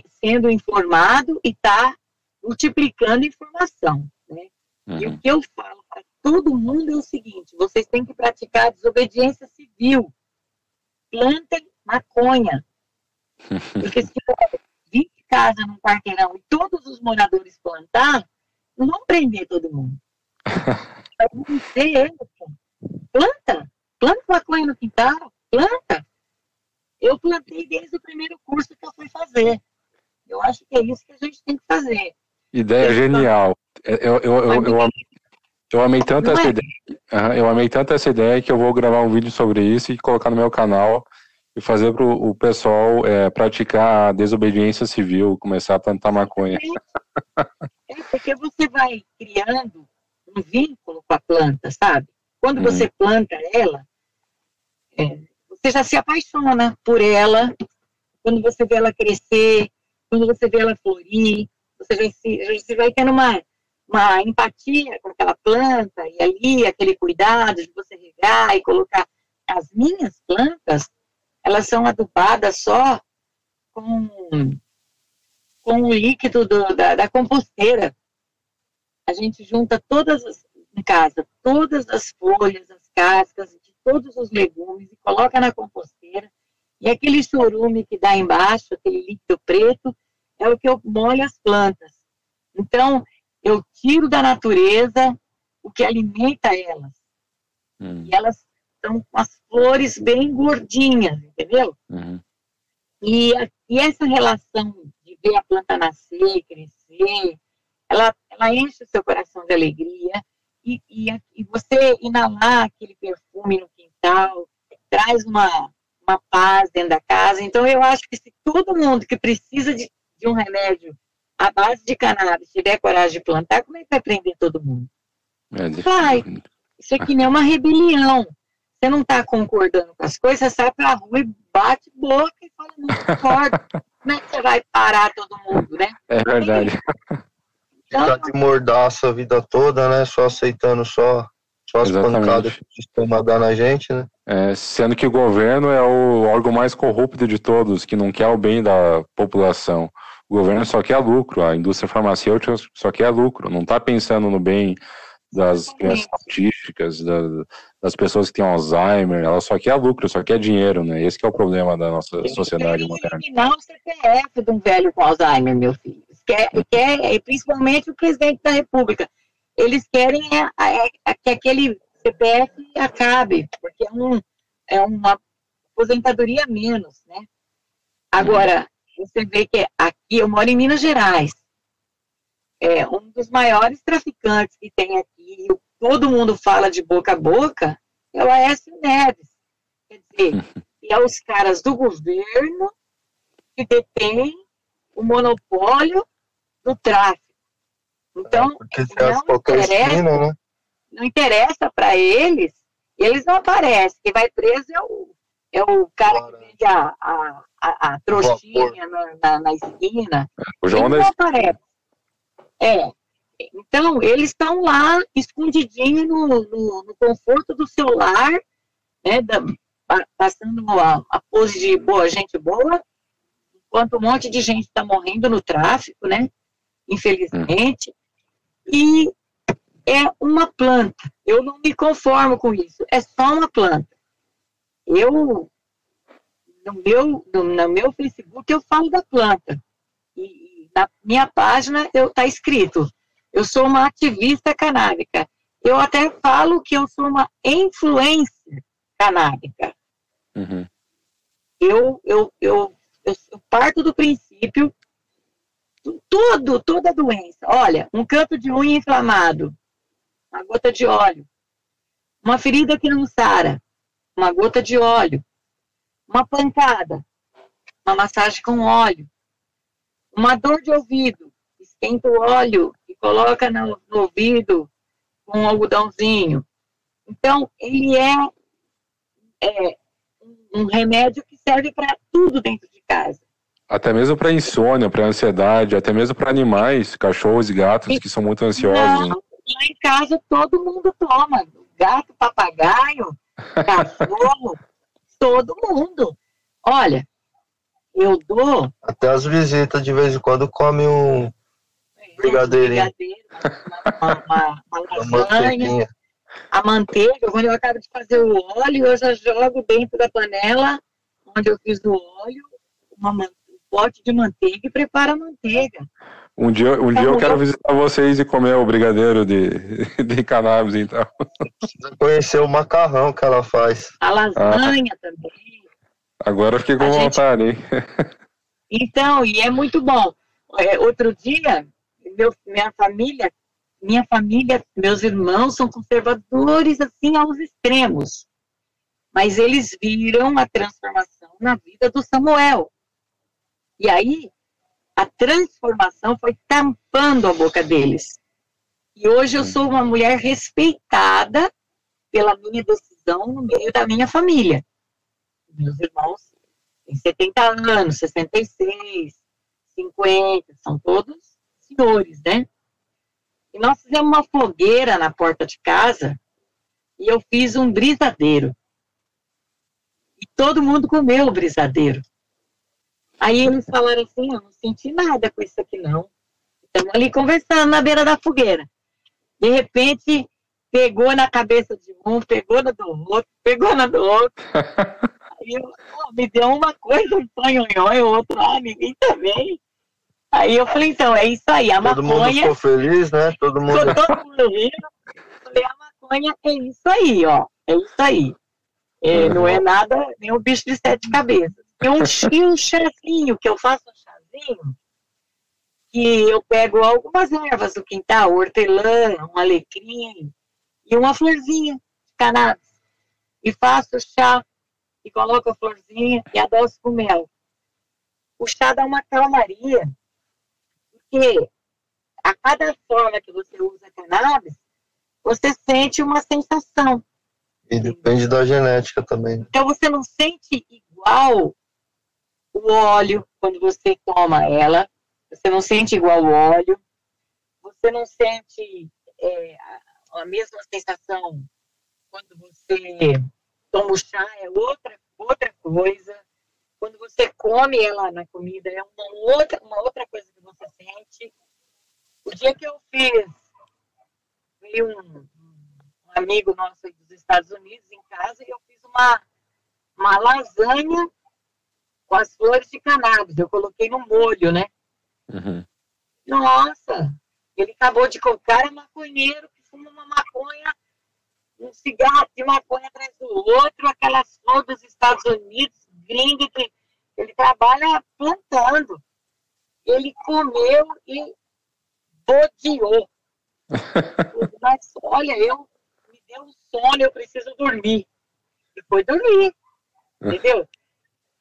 [SPEAKER 4] sendo informado e está multiplicando informação. Né? Uhum. E o uhum. que eu falo todo mundo é o seguinte: vocês têm que praticar a desobediência civil. Plantem maconha. Porque se tiver 20 casas num quarteirão e todos os moradores plantar, não vão prender todo mundo. Vai vencer eles. Planta. Planta maconha no quintal. Planta. Eu plantei desde o primeiro curso que eu fui fazer. Eu acho que é isso que a gente tem que fazer.
[SPEAKER 3] Ideia genial. Eu, eu, eu, eu, eu amei tanto essa é? ideia. eu amei tanto essa ideia que eu vou gravar um vídeo sobre isso e colocar no meu canal e fazer para o pessoal é, praticar a desobediência civil, começar a plantar maconha.
[SPEAKER 4] É, porque você vai criando um vínculo com a planta, sabe? Quando uhum. você planta ela, é, você já se apaixona por ela. Quando você vê ela crescer, quando você vê ela florir, você já se, já vai tendo uma, uma empatia com aquela planta e ali aquele cuidado de você regar e colocar. As minhas plantas, elas são adubadas só com, com o líquido do, da, da composteira. A gente junta todas as, em casa, todas as folhas, as cascas de todos os legumes e coloca na composteira. E aquele chorume que dá embaixo, aquele líquido preto, é o que eu molho as plantas. Então, eu tiro da natureza o que alimenta elas. Hum. E elas estão com as flores bem gordinhas, entendeu? Uhum. E, e essa relação de ver a planta nascer, crescer, ela, ela enche o seu coração de alegria e, e, e você inalar aquele perfume no quintal traz uma, uma paz dentro da casa. Então, eu acho que se todo mundo que precisa de, de um remédio à base de cannabis tiver coragem de plantar, como é que vai prender todo mundo? É, vai. Isso aqui nem é uma rebelião você não está concordando com as coisas, você sai para a rua e bate boca e fala, não concordo. Como é que você vai parar todo mundo, né?
[SPEAKER 3] É verdade.
[SPEAKER 2] Então, Ficar de mordaça a vida toda, né? Só aceitando só, só as Exatamente. pancadas que o sistema dá na gente, né?
[SPEAKER 3] É, sendo que o governo é o órgão mais corrupto de todos, que não quer o bem da população. O governo só quer lucro, a indústria farmacêutica só quer lucro, não está pensando no bem das crianças autísticas, das, das, pessoas que têm Alzheimer, ela só quer lucro, só quer dinheiro, né? Esse é o problema da nossa sociedade moderna.
[SPEAKER 4] Não o CPF de um velho com Alzheimer, meu filho. Quer, quer, principalmente o presidente da República. Eles querem é, é, é, que aquele CPF acabe, porque é, um, é uma aposentadoria menos, né? Agora, você vê que aqui, eu moro em Minas Gerais, é, um dos maiores traficantes que tem aqui, todo mundo fala de boca a boca, é o Aécio Neves. Quer dizer, e é os caras do governo que detêm o monopólio do tráfico. Então,
[SPEAKER 2] é, não, interessa, esquina, né?
[SPEAKER 4] não interessa para eles, eles não aparecem. Quem vai preso é o, é o cara Bora. que vende a, a, a, a trouxinha na, na, na, esquina. O João não aparece. É. Então, eles estão lá escondidinhos no, no, no, conforto do seu lar, né, da, passando a, a, pose de boa gente boa, enquanto um monte de gente está morrendo no tráfico, né, infelizmente, e é uma planta. Eu não me conformo com isso, é só uma planta. Eu, no meu, no, no meu Facebook, eu falo da planta. E, na minha página está escrito: eu sou uma ativista canábica. Eu até falo que eu sou uma influência canábica. Uhum. Eu, eu, eu, eu, eu parto do princípio tudo, toda doença. Olha, um canto de unha inflamado, uma gota de óleo. Uma ferida que não sara, uma gota de óleo. Uma pancada, uma massagem com óleo. Uma dor de ouvido, esquenta o óleo e coloca no, no ouvido com um algodãozinho. Então, ele é, é um remédio que serve para tudo dentro de casa.
[SPEAKER 3] Até mesmo para insônia, para ansiedade, até mesmo para animais, cachorros e gatos que são muito ansiosos. Não,
[SPEAKER 4] lá em casa todo mundo toma. Gato, papagaio, cachorro, todo mundo. Olha, eu dou.
[SPEAKER 2] Até as visitas de vez em quando come um brigadeirinho.
[SPEAKER 4] Uma, uma, uma lasanha. A manteiga, quando eu acabo de fazer o óleo, eu já jogo dentro da panela onde eu fiz o óleo, uma, um pote de manteiga e preparo a manteiga.
[SPEAKER 3] Um dia, um dia eu quero visitar vocês e comer o brigadeiro de, de cannabis, então.
[SPEAKER 2] Precisa conhecer o macarrão que ela faz.
[SPEAKER 4] A lasanha ah. também.
[SPEAKER 3] Agora eu fiquei com a vontade, gente... hein?
[SPEAKER 4] Então, e é muito bom. É, outro dia, meu, minha família minha família, meus irmãos são conservadores assim aos extremos. Mas eles viram a transformação na vida do Samuel. E aí, a transformação foi tampando a boca deles. E hoje eu sou uma mulher respeitada pela minha decisão no meio da minha família. Meus irmãos têm 70 anos, 66, 50, são todos senhores, né? E nós fizemos uma fogueira na porta de casa e eu fiz um brisadeiro. E todo mundo comeu o brisadeiro. Aí eles falaram assim, eu não senti nada com isso aqui não. Estamos ali conversando na beira da fogueira. De repente, pegou na cabeça de um, pegou na do outro, pegou na do outro. Aí eu, oh, me deu uma coisa, um panhonhó, e o outro, ah, ninguém também. Tá aí eu falei, então, é isso aí, a
[SPEAKER 2] Todo
[SPEAKER 4] maconha...
[SPEAKER 2] mundo ficou feliz, né? Todo mundo.
[SPEAKER 4] Todo mundo rindo. Falei, a maconha é isso aí, ó. É isso aí. É, não é nada, nem um bicho de sete cabeças. E um, e um chazinho, que eu faço um chazinho, que eu pego algumas ervas do quintal, hortelã, um alecrim e uma florzinha de cannabis. E faço chá, e coloco a florzinha e adoço com mel. O chá dá uma calmaria, porque a cada forma que você usa cannabis, você sente uma sensação.
[SPEAKER 2] E depende da genética também. né?
[SPEAKER 4] Então você não sente igual o óleo quando você toma ela, você não sente igual o óleo, você não sente é, a, mesma sensação quando você toma o chá, é outra, outra coisa. Quando você come ela na comida, é uma outra, uma outra coisa que você sente. O dia que eu fiz, veio um, um amigo nosso dos Estados Unidos em casa e eu fiz uma, uma lasanha com as flores de cannabis. Eu coloquei no molho, né?
[SPEAKER 3] Uhum.
[SPEAKER 4] Nossa, ele acabou de colocar é maconheiro que fuma uma maconha, um cigarro de maconha atrás do outro, aquelas flores dos Estados Unidos, gringo, que ele trabalha plantando. Ele comeu e bodeou. Mas olha, eu me deu um sono, eu preciso dormir. E foi dormir, entendeu?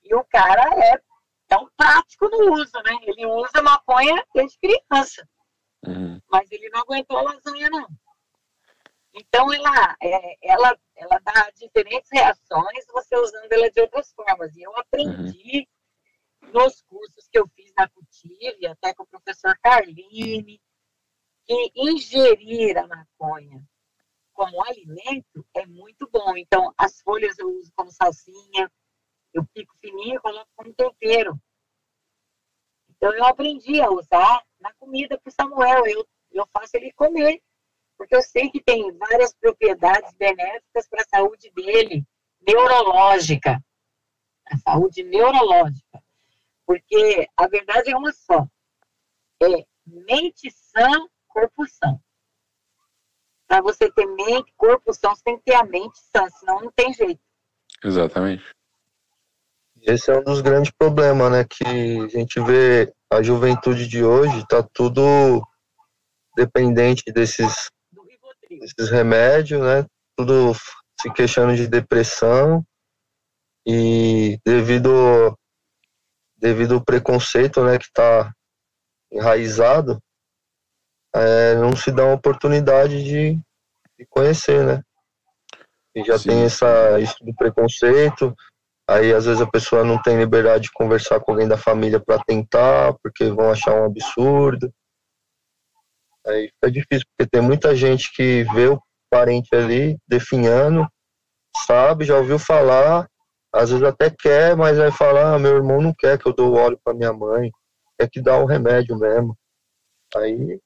[SPEAKER 4] E o cara é tão prático no uso, né? Ele usa maconha desde criança,
[SPEAKER 3] Uhum.
[SPEAKER 4] mas ele não aguentou a lasanha, não. Então, ela, é, ela, ela dá diferentes reações, você usando ela de outras formas. E eu aprendi nos cursos que eu fiz na Cultive, até com o professor Carline, que ingerir a maconha como alimento é muito bom. Então, as folhas eu uso como salsinha, eu pico fininho e coloco como tempero. Então, eu aprendi a usar na comida para o Samuel. Eu, eu faço ele comer, porque eu sei que tem várias propriedades benéficas para a saúde dele, neurológica. A saúde neurológica. Porque a verdade é uma só. É mente sã, corpo sã. Para você ter mente, corpo sã, você tem que ter a mente sã, senão não tem jeito.
[SPEAKER 3] Exatamente.
[SPEAKER 2] Esse é um dos grandes problemas, né? Que a gente vê a juventude de hoje tá tudo dependente desses, desses remédios, né? Tudo se queixando de depressão e devido devido ao preconceito, né? Que tá enraizado, é, não se dá uma oportunidade de, de conhecer, né? E já
[SPEAKER 3] Sim.
[SPEAKER 2] tem essa, isso do preconceito, aí às vezes a pessoa não tem liberdade de conversar com alguém da família para tentar, porque vão achar um absurdo. Aí fica difícil, porque tem muita gente que vê o parente ali definhando, sabe, já ouviu falar, às vezes até quer, mas vai falar, ah, meu irmão não quer que eu dou óleo para minha mãe, quer que dá o remédio mesmo. Aí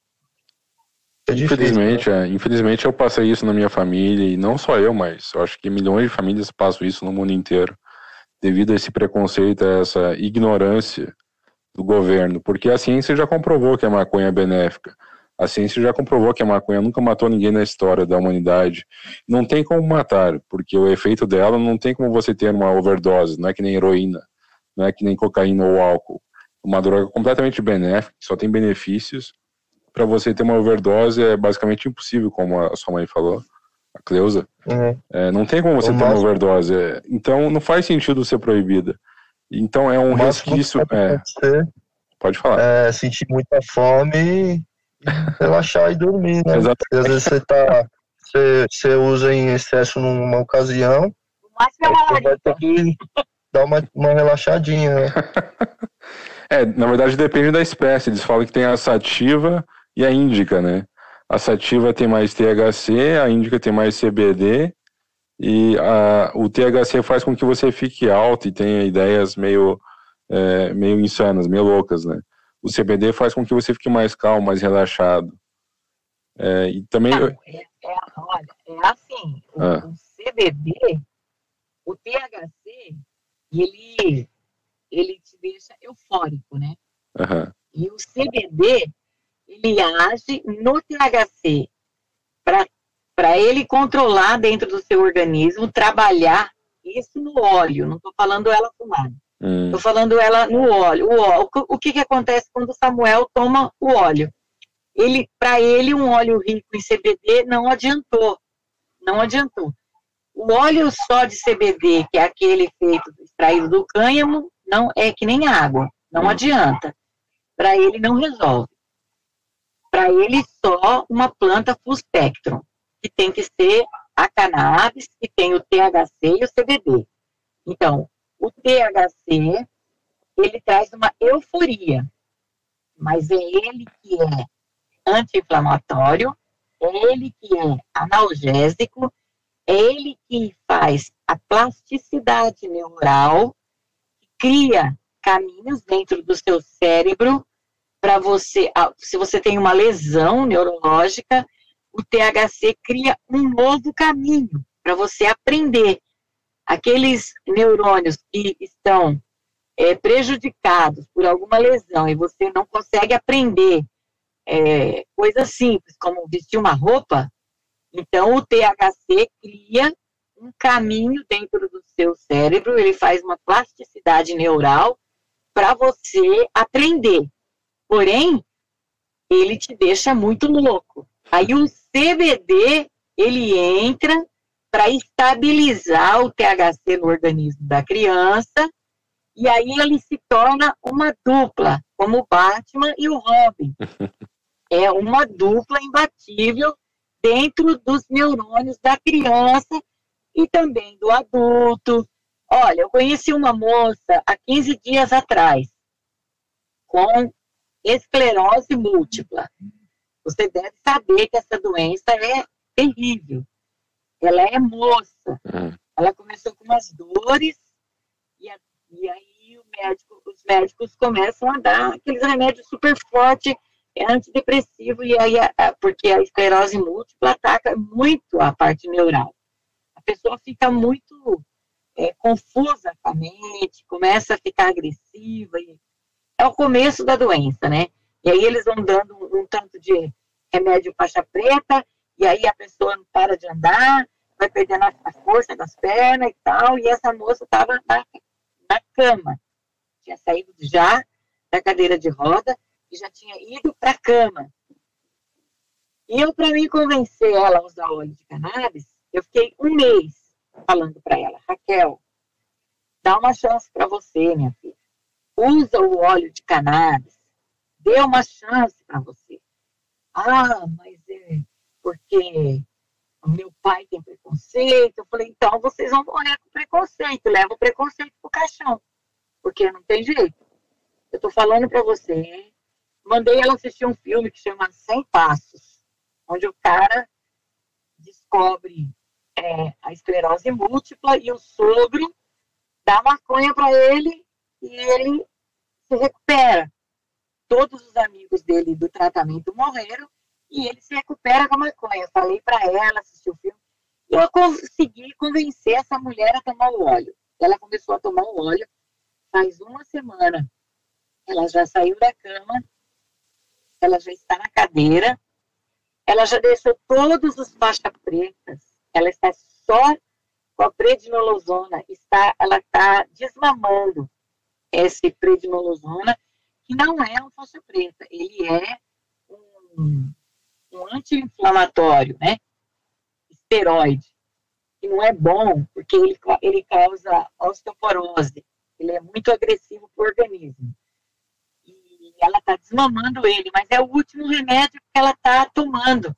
[SPEAKER 2] é difícil.
[SPEAKER 3] Infelizmente, é, infelizmente eu passei isso na minha família, e não só eu, mas eu acho que milhões de famílias passam isso no mundo inteiro, devido a esse preconceito, a essa ignorância do governo, porque a ciência já comprovou que a maconha é benéfica. A ciência já comprovou que a maconha nunca matou ninguém na história da humanidade. Não tem como matar, porque o efeito dela não tem como você ter uma overdose, não é que nem heroína, não é que nem cocaína ou álcool. Uma droga completamente benéfica, só tem benefícios para você ter uma overdose é basicamente impossível, como a sua mãe falou, a Cleusa.
[SPEAKER 2] Uhum.
[SPEAKER 3] É, não tem como você ter uma overdose. É, então não faz sentido ser proibida. Então é um resquício. É, pode falar.
[SPEAKER 2] É, sentir muita fome relaxar e dormir, né? Exatamente. Às vezes você tá. Você, você usa em excesso numa ocasião.
[SPEAKER 4] Mas você vai ter
[SPEAKER 2] que dar uma, uma relaxadinha, né?
[SPEAKER 3] é, na verdade depende da espécie. Eles falam que tem a sativa e a índica, né? A sativa tem mais THC, a índica tem mais CBD. E a, o THC faz com que você fique alto e tenha ideias meio, é, meio insanas, meio loucas, né? o CBD faz com que você fique mais calmo, mais relaxado. É, e também. Não,
[SPEAKER 4] é, é, olha, é assim: o, ah. o, CBD, o THC, ele, ele te deixa eufórico, né?
[SPEAKER 3] Uhum.
[SPEAKER 4] E o CBD, ele age no THC para ele controlar dentro do seu organismo, trabalhar isso no óleo, não estou falando ela fumada. Hum. Tô falando ela no óleo. O, óleo. o que, que acontece quando Samuel toma o óleo? Ele, para ele, um óleo rico em CBD não adiantou. Não adiantou. O óleo só de CBD, que é aquele feito extraído do cânhamo, não é que nem água. Não hum. adianta. Para ele não resolve. Para ele só uma planta full spectrum, que tem que ser a cannabis, que tem o THC e o CBD. Então, o THC, ele traz uma euforia, mas é ele que é anti-inflamatório, é ele que é analgésico, é ele que faz a plasticidade neural, que cria caminhos dentro do seu cérebro para você, se você tem uma lesão neurológica, o THC cria um novo caminho para você aprender aqueles neurônios que estão é, prejudicados por alguma lesão e você não consegue aprender é, coisas simples, como vestir uma roupa, então o THC cria um caminho dentro do seu cérebro, ele faz uma plasticidade neural para você aprender. Porém, ele te deixa muito louco. Aí o CBD, ele entra para estabilizar o THC no organismo da criança, e aí ele se torna uma dupla, como o Batman e o Robin. É uma dupla imbatível dentro dos neurônios da criança e também do adulto. Olha, eu conheci uma moça há 15 dias atrás com esclerose múltipla. Você deve saber que essa doença é terrível ela é moça. Uhum. Ela começou com umas dores e, a, e aí médico, os médicos começam a dar aqueles remédios super fortes, é antidepressivo, e aí, a, a, porque a esclerose múltipla ataca muito a parte neural. A pessoa fica muito é, confusa com a mente, começa a ficar agressiva, e é o começo da doença, né? E aí eles vão dando um, tanto de remédio faixa preta, e aí a pessoa não para de andar, vai perdendo a força das pernas e tal, e essa moça estava na, na cama, tinha saído já da cadeira de roda e já tinha ido para a cama. E eu, para mim convencer ela a usar óleo de cannabis, eu fiquei um mês falando para ela, Raquel, dá uma chance para você, minha filha. Usa o óleo de cannabis, dê uma chance para você. Ah, mas é, porque meu pai tem preconceito. Eu falei, então vocês vão morrer com preconceito, leva o preconceito pro caixão, porque não tem jeito. Eu tô falando para você, mandei ela assistir um filme que chama 100 Passos, onde o cara descobre é, a esclerose múltipla e o sogro dá maconha para ele e ele se recupera. Todos os amigos dele do tratamento morreram e ele se recupera com a maconha. Eu falei para ela, assistiu o filme, e eu consegui convencer essa mulher a tomar o óleo. Ela começou a tomar o óleo faz uma semana. Ela já saiu da cama, ela já está na cadeira, ela já deixou todos os faixas pretas, ela está só com a predinolosona, está, ela está desmamando esse predinolosona, que não é um faixa preta, ele é um, um anti-inflamatório, né? Esteroide, que não é bom, porque ele, ele causa osteoporose, ele é muito agressivo para o organismo. E ela está desmamando ele, mas é o último remédio que ela está tomando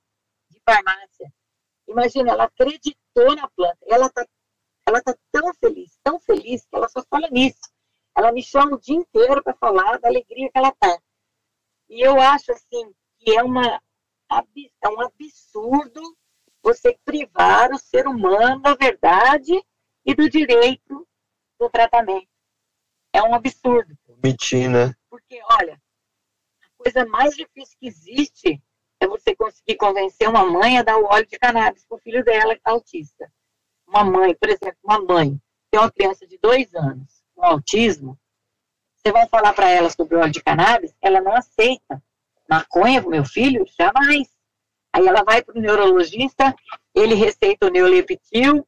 [SPEAKER 4] de farmácia. Imagina, ela acreditou na planta, ela está ela tá tão feliz, tão feliz, que ela só fala nisso. Ela me chama o dia inteiro para falar da alegria que ela está. E eu acho, assim, que é, uma, é um absurdo você privar o ser humano da verdade e do direito do tratamento. É um absurdo.
[SPEAKER 2] Mentir, né?
[SPEAKER 4] Porque, olha, a coisa mais difícil que existe é você conseguir convencer uma mãe a dar o óleo de cannabis para o filho dela que está autista. Uma mãe, por exemplo, uma mãe tem uma criança de dois anos com autismo, você vai falar para ela sobre o óleo de cannabis, ela não aceita. Maconha meu filho? Jamais. Aí ela vai para o neurologista, ele receita o neuleptil,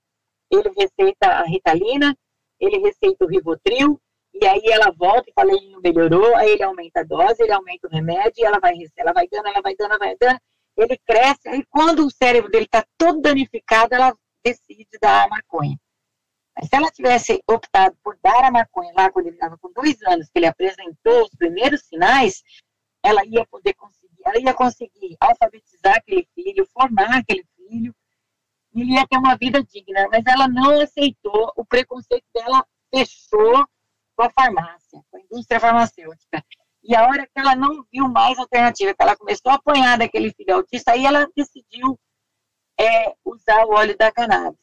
[SPEAKER 4] ele receita a ritalina, ele receita o ribotril, e aí ela volta e fala, ele não melhorou, aí ele aumenta a dose, ele aumenta o remédio, e ela vai, ela vai dando, ela vai dando, ela vai dando, ele cresce, aí quando o cérebro dele está todo danificado, ela decide dar a maconha. Mas se ela tivesse optado por dar a maconha lá quando ele estava com dois anos, que ele apresentou os primeiros sinais, ela ia poder conseguir, ela ia conseguir alfabetizar aquele filho, formar aquele filho, e ele ia ter uma vida digna. Mas ela não aceitou, o preconceito dela fechou com a farmácia, com a indústria farmacêutica. E a hora que ela não viu mais alternativa, que ela começou a apanhar daquele filho autista, aí ela decidiu é, usar o óleo da cannabis.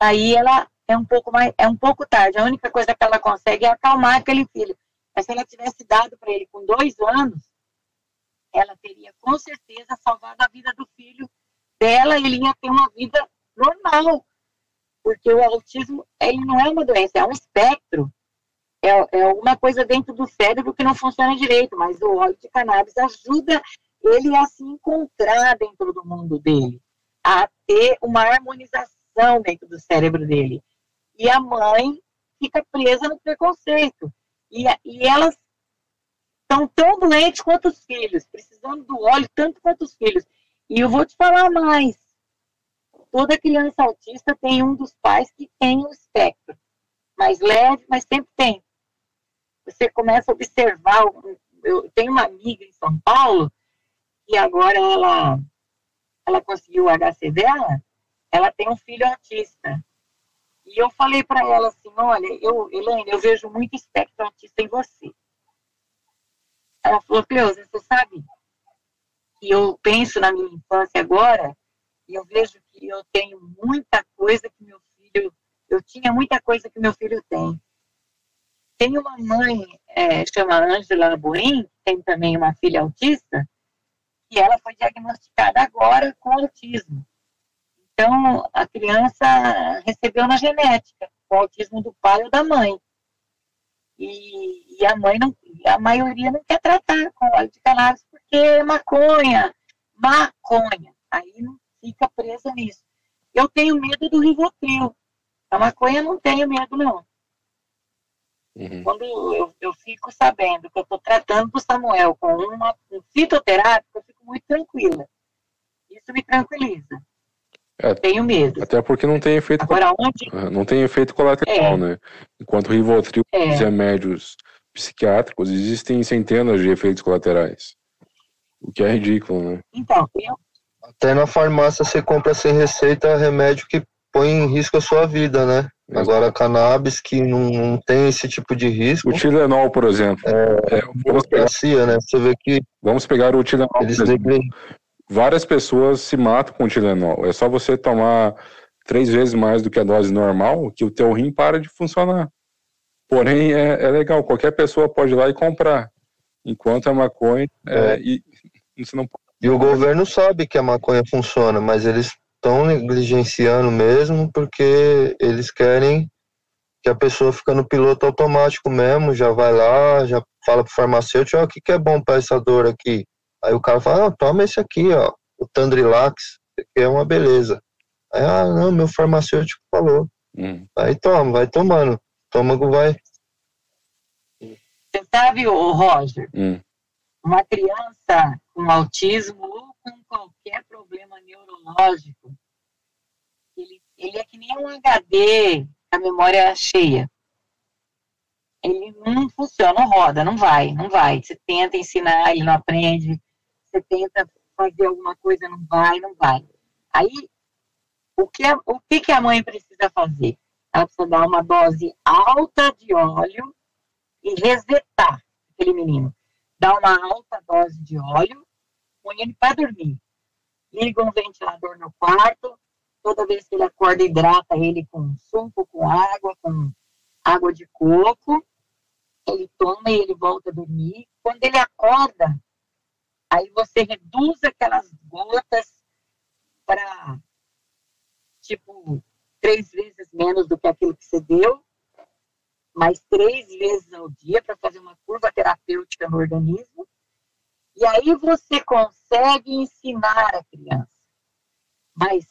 [SPEAKER 4] Aí ela é um pouco mais, é um pouco tarde. A única coisa que ela consegue é acalmar aquele filho. Mas se ela tivesse dado para ele com dois anos, ela teria com certeza salvado a vida do filho dela ele ia ter uma vida normal. Porque o autismo, ele não é uma doença, é um espectro. É, é alguma coisa dentro do cérebro que não funciona direito, mas o óleo de cannabis ajuda ele a se encontrar dentro do mundo dele, a ter uma harmonização dentro do cérebro dele. E a mãe fica presa no preconceito. E, e elas estão tão doentes quanto os filhos, precisando do óleo tanto quanto os filhos. E eu vou te falar mais. Toda criança autista tem um dos pais que tem o espectro. Mais leve, mas sempre tem. Você começa a observar. Eu tenho uma amiga em São Paulo, que agora ela, ela conseguiu o HC dela, ela tem um filho autista. E eu falei para ela assim, olha, eu, Elaine, eu vejo muito espectro autista em você. Ela falou, Cleusa, você sabe que eu penso na minha infância agora e eu vejo que eu tenho muita coisa que meu filho, eu tinha muita coisa que meu filho tem. Tem uma mãe, é, chama Angela Boim, tem também uma filha autista, e ela foi diagnosticada agora com autismo. Então, a criança recebeu na genética o autismo do pai ou da mãe. E, e a mãe não, a maioria não quer tratar com óleo de cannabis porque é maconha, maconha. Aí não fica presa nisso. Eu tenho medo do Rivotril. A maconha não tenho medo, não. Uhum. Quando eu, eu, fico sabendo que eu estou tratando o Samuel com uma, um fitoterápico, eu fico muito tranquila. Isso me tranquiliza. É, tenho medo.
[SPEAKER 3] Até porque não tem efeito
[SPEAKER 4] Agora, onde...
[SPEAKER 3] É, não tem efeito colateral, é. né? Enquanto o Rivotril é. e remédios psiquiátricos, existem centenas de efeitos colaterais. O que é ridículo, né?
[SPEAKER 4] Então, eu...
[SPEAKER 2] Até na farmácia você compra sem receita remédio que põe em risco a sua vida, né? Agora, cannabis que não, não, tem esse tipo de risco.
[SPEAKER 3] O Tilenol, por exemplo.
[SPEAKER 2] É, é vamos pegar, né? Você vê que.
[SPEAKER 3] Vamos pegar o Tilenol. Eles várias pessoas se matam com Tilenol. É só você tomar três vezes mais do que a dose normal que o teu rim para de funcionar. Porém, é, é legal, qualquer pessoa pode ir lá e comprar. Enquanto a maconha, é, é. E,
[SPEAKER 2] você não E o governo sabe que a maconha funciona, mas eles estão negligenciando mesmo porque eles querem que a pessoa fica no piloto automático mesmo, já vai lá, já fala pro farmacêutico, ó, oh, o que, que é bom para essa dor aqui? Aí o cara fala, ah, toma esse aqui, ó, o Tandrilax, que é uma beleza. Aí, ah, não, meu farmacêutico falou. Hum. Aí toma, vai tomando. O estômago vai.
[SPEAKER 4] Você sabe, o Roger, hum. uma criança com autismo ou com qualquer problema neurológico, ele, ele é que nem um HD, a memória cheia. Ele não funciona, não roda, não vai, não vai. Você tenta ensinar, ele não aprende. Você tenta fazer alguma coisa, não vai, não vai. Aí, o que, a, o que, que a mãe precisa fazer? Ela precisa dar uma dose alta de óleo e resetar aquele menino. Dá uma alta dose de óleo, põe ele para dormir. Liga um ventilador no quarto, toda vez que ele acorda, hidrata ele com suco, com água, com água de coco. Ele toma e ele volta a dormir. Quando ele acorda, aí você reduz aquelas gotas para, tipo, três vezes menos do que aquilo que você deu, mais três vezes ao dia para fazer uma curva terapêutica no organismo. E aí você consegue ensinar a criança. Mas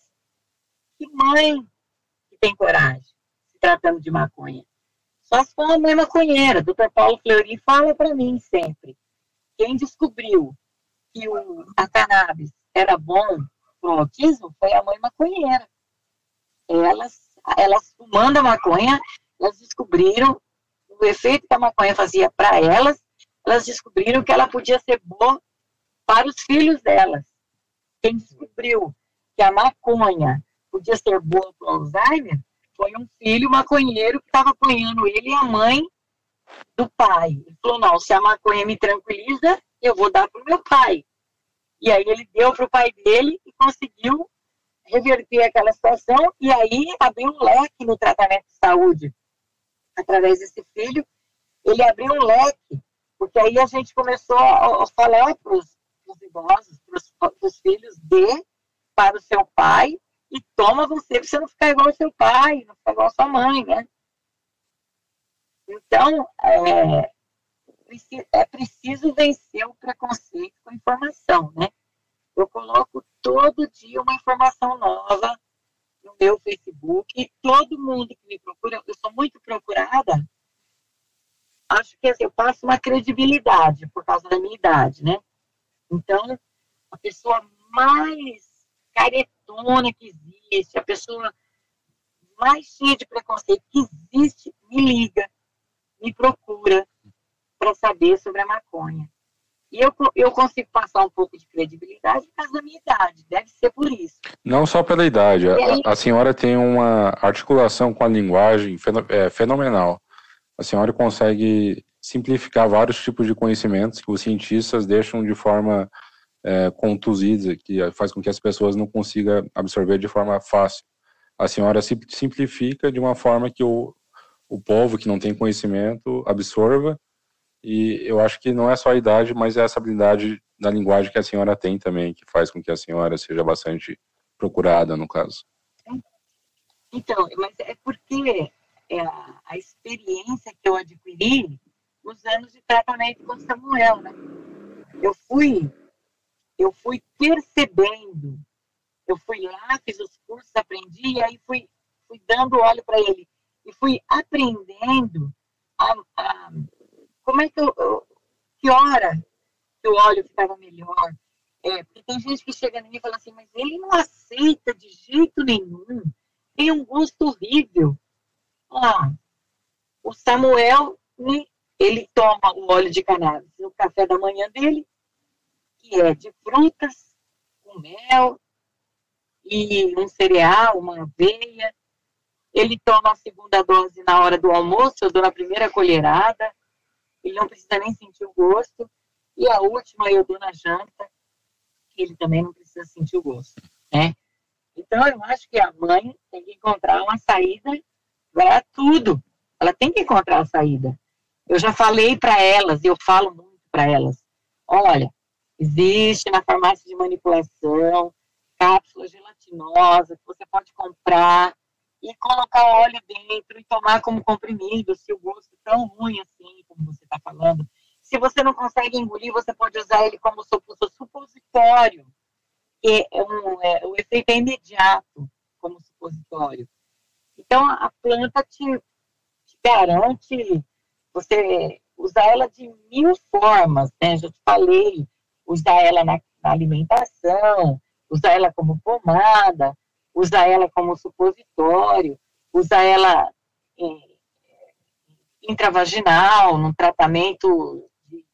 [SPEAKER 4] que mãe que tem coragem se tratando de maconha? Só se for uma mãe maconheira. Dr. Paulo Fleury fala para mim sempre. Quem descobriu que o, a cannabis era bom para o autismo foi a mãe maconheira. Elas, elas fumando a maconha, elas descobriram o efeito que a maconha fazia para elas, elas descobriram que ela podia ser boa para os filhos delas. Quem descobriu que a maconha podia ser boa para o Alzheimer foi um filho maconheiro que estava apanhando ele e a mãe do pai. Ele falou, não, se a maconha me tranquiliza, eu vou dar para o meu pai. E aí ele deu para o pai dele e conseguiu reverter aquela situação e aí abriu um leque no tratamento de saúde. Através desse filho, ele abriu um leque, porque aí a gente começou a, falar para os idosos, para os filhos, dê para o seu pai e toma você para você não ficar igual ao seu pai, não ficar igual à sua mãe, né? Então, é, é preciso vencer o preconceito com informação, né? Eu coloco todo dia uma informação nova no meu Facebook e todo mundo que me procura, eu sou muito procurada, acho que assim, eu passo uma credibilidade por causa da minha idade, né? Então, a pessoa mais caretona que existe, a pessoa mais cheia de preconceito que existe, me liga, me procura para saber sobre a maconha. E eu, eu consigo passar um pouco de credibilidade por causa da minha idade, deve ser por isso.
[SPEAKER 3] Não só pela idade, aí, a, a, senhora tem uma articulação com a linguagem é, fenomenal. A senhora consegue simplificar vários tipos de conhecimentos que os cientistas deixam de forma é, contusida, que faz com que as pessoas não consigam absorver de forma fácil. A senhora simplifica de uma forma que o, o povo que não tem conhecimento absorva, e eu acho que não é só a idade, mas é essa habilidade da linguagem que a senhora tem também, que faz com que a senhora seja bastante procurada, no caso.
[SPEAKER 4] Então, mas é porque é a, a experiência que eu adquiri nos anos de tratamento com Samuel, né? Eu fui eu fui percebendo. Eu fui lá, fiz os cursos, aprendi, e aí fui, fui dando óleo para ele. E fui aprendendo a, a, como é que eu, eu, que hora que o óleo ficava melhor. É, porque tem gente que chega em mim e fala assim, mas ele não aceita de jeito nenhum. Tem um gosto horrível. Ah, o Samuel, ele toma o óleo de cannabis no café da manhã dele, que é de frutas, com mel e um cereal, uma aveia. Ele toma a segunda dose na hora do almoço, eu dou na primeira colherada. Ele não precisa nem sentir o gosto. E a última eu dou na janta, que ele também não precisa sentir o gosto, né? Então, eu acho que a mãe tem que encontrar uma saída para tudo. Ela tem que encontrar a saída. Eu já falei para elas, e eu falo muito para elas: olha, Existe na farmácia de manipulação cápsula gelatinosa que você pode comprar e colocar óleo dentro e tomar como comprimido, se o gosto é tão ruim assim, como você está falando. Se você não consegue engolir, você pode usar ele como supositório, que é um, é, o efeito é imediato como supositório. Então, a planta te, te garante você usar ela de mil formas, né? Já te falei, usar ela na, na alimentação, usar ela como pomada, usar ela como supositório, usar ela em, intravaginal, no tratamento de,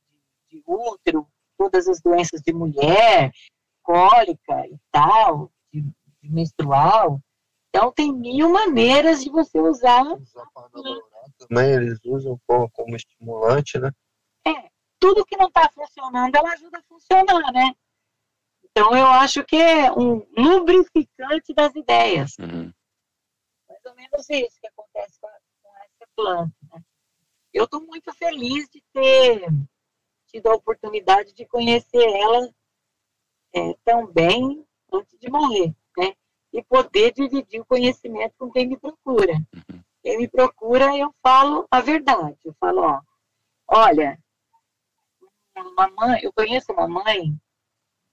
[SPEAKER 4] de, útero, todas as doenças de mulher, cólica e tal, de, de menstrual. Então, tem mil maneiras de você usar.
[SPEAKER 2] Também eles usam como, como estimulante, né?
[SPEAKER 4] É, tudo que não está funcionando, ela ajuda a funcionar, né? Então, eu acho que é um lubrificante das ideias. Uhum. Mais ou menos isso que acontece com, a, com essa planta. Né? Eu estou muito feliz de ter tido a oportunidade de conhecer ela é, também antes de morrer, né? E poder dividir o conhecimento com quem me procura. Uhum. Quem me procura, eu falo a verdade. Eu falo, ó, olha, uma mãe, eu conheço uma mãe,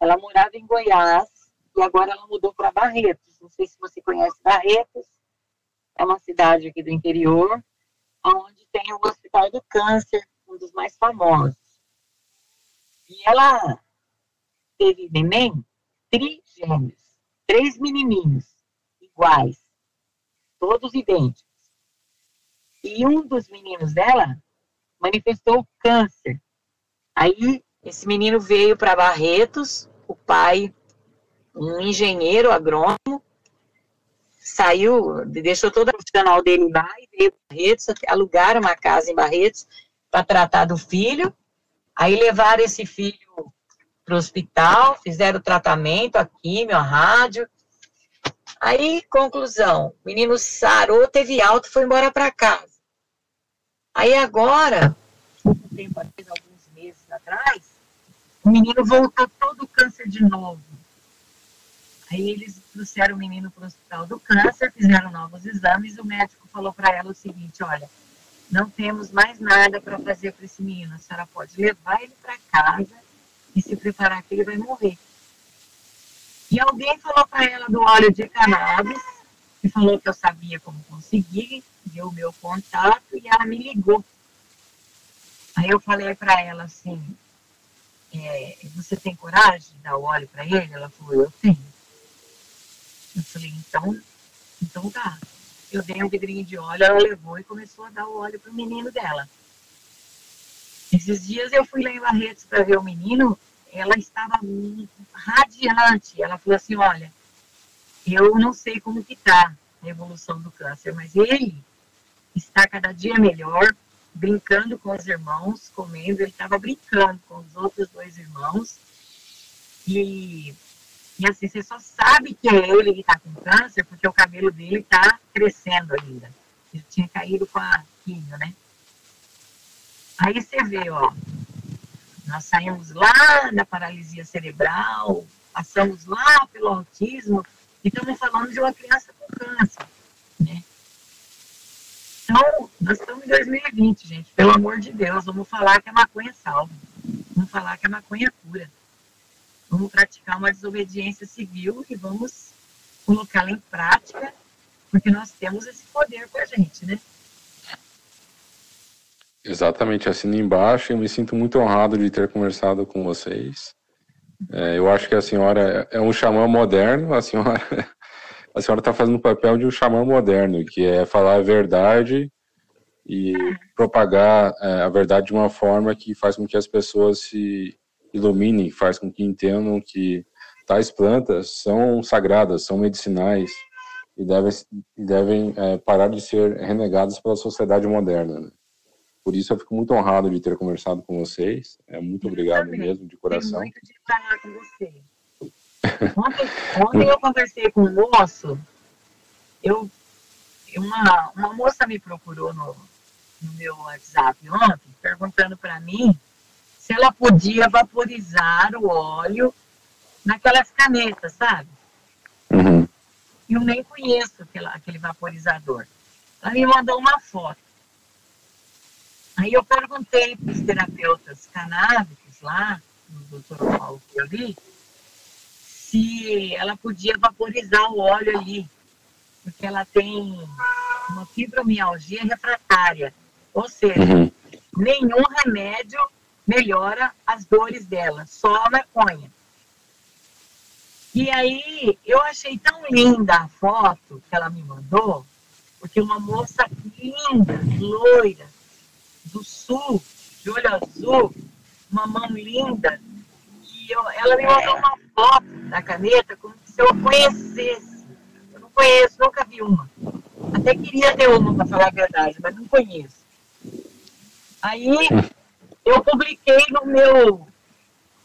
[SPEAKER 4] ela morava em Goiás e agora ela mudou para Barretos. Não sei se você conhece Barretos, é uma cidade aqui do interior, onde tem o Hospital do Câncer, um dos mais famosos. E ela teve neném trigêmeos, três menininhos iguais, todos idênticos. E um dos meninos dela manifestou câncer. Aí esse menino veio para Barretos, o pai, um engenheiro agrônomo, saiu, deixou todo o profissional dele lá e veio para Barretos, alugaram uma casa em Barretos para tratar do filho. Aí levaram esse filho para o hospital, fizeram o tratamento, a químio, a rádio. Aí, conclusão, o menino sarou, teve alta, foi embora para casa. Aí agora, um tempo atrás, alguns meses atrás, o menino voltou todo o câncer de novo. Aí eles trouxeram o menino para o hospital do câncer, fizeram novos exames, o médico falou para ela o seguinte, olha, não temos mais nada para fazer para esse menino, a senhora pode levar ele para casa e se preparar que ele vai morrer. E alguém falou para ela do óleo de cannabis, e falou que eu sabia como conseguir, deu o meu contato e ela me ligou. Aí eu falei para ela assim, é, você tem coragem de dar o óleo para ele? Ela falou, eu tenho. Eu falei, então, então tá. Eu dei um vidrinho de óleo, ela levou e começou a dar o óleo pro menino dela. Esses dias eu fui lá em Barretos para ver o menino, ela estava radiante. Ela falou assim, olha, eu não sei como que tá a evolução do câncer, mas ele está cada dia melhor, brincando com os irmãos, comendo, ele estava brincando com os outros dois irmãos. E, e assim, você só sabe que é ele que está com câncer, porque o cabelo dele está crescendo ainda. Ele tinha caído com a quimio, né? Aí você vê, ó, nós saímos lá da paralisia cerebral, passamos lá pelo autismo, e estamos falando de uma criança com câncer, né? Então, nós estamos em 2020, gente. Pelo amor de Deus, vamos falar que a maconha salva. Vamos falar que a maconha cura. Vamos praticar uma desobediência civil e vamos colocá-la em prática, porque nós temos esse poder com a gente, né?
[SPEAKER 3] Exatamente, assino embaixo. Eu me sinto muito honrado de ter conversado com vocês. É, eu acho que a senhora é um xamã moderno. A senhora a senhora está fazendo o papel de um xamã moderno, que é falar a verdade e propagar é, a verdade de uma forma que faz com que as pessoas se iluminem, faz com que entendam que tais plantas são sagradas, são medicinais e devem, devem é, parar de ser renegadas pela sociedade moderna. Né? Por isso eu fico muito honrado de ter conversado com vocês. É muito obrigado mesmo, de coração.
[SPEAKER 4] Muito de falar com você. Ontem, ontem eu conversei com um moço, eu, uma, uma moça me procurou no, no meu WhatsApp ontem, perguntando para mim se ela podia vaporizar o óleo naquelas canetas, sabe? Uhum. Eu nem conheço aquela, aquele vaporizador. Ela me mandou uma foto. Aí eu perguntei para os terapeutas canábicos lá, no doutor Paulo que eu li, se ela podia vaporizar o óleo ali, porque ela tem uma fibromialgia refratária, ou seja, uhum. nenhum remédio melhora as dores dela, só a maconha. E aí eu achei tão linda a foto que ela me mandou, porque uma moça linda, loira, do sul, de olho azul, uma mão linda, e eu, ela me mandou uma foto da caneta como se eu conhecesse. Eu não conheço, nunca vi uma. Até queria ter uma, para falar a verdade, mas não conheço. Aí eu publiquei no meu.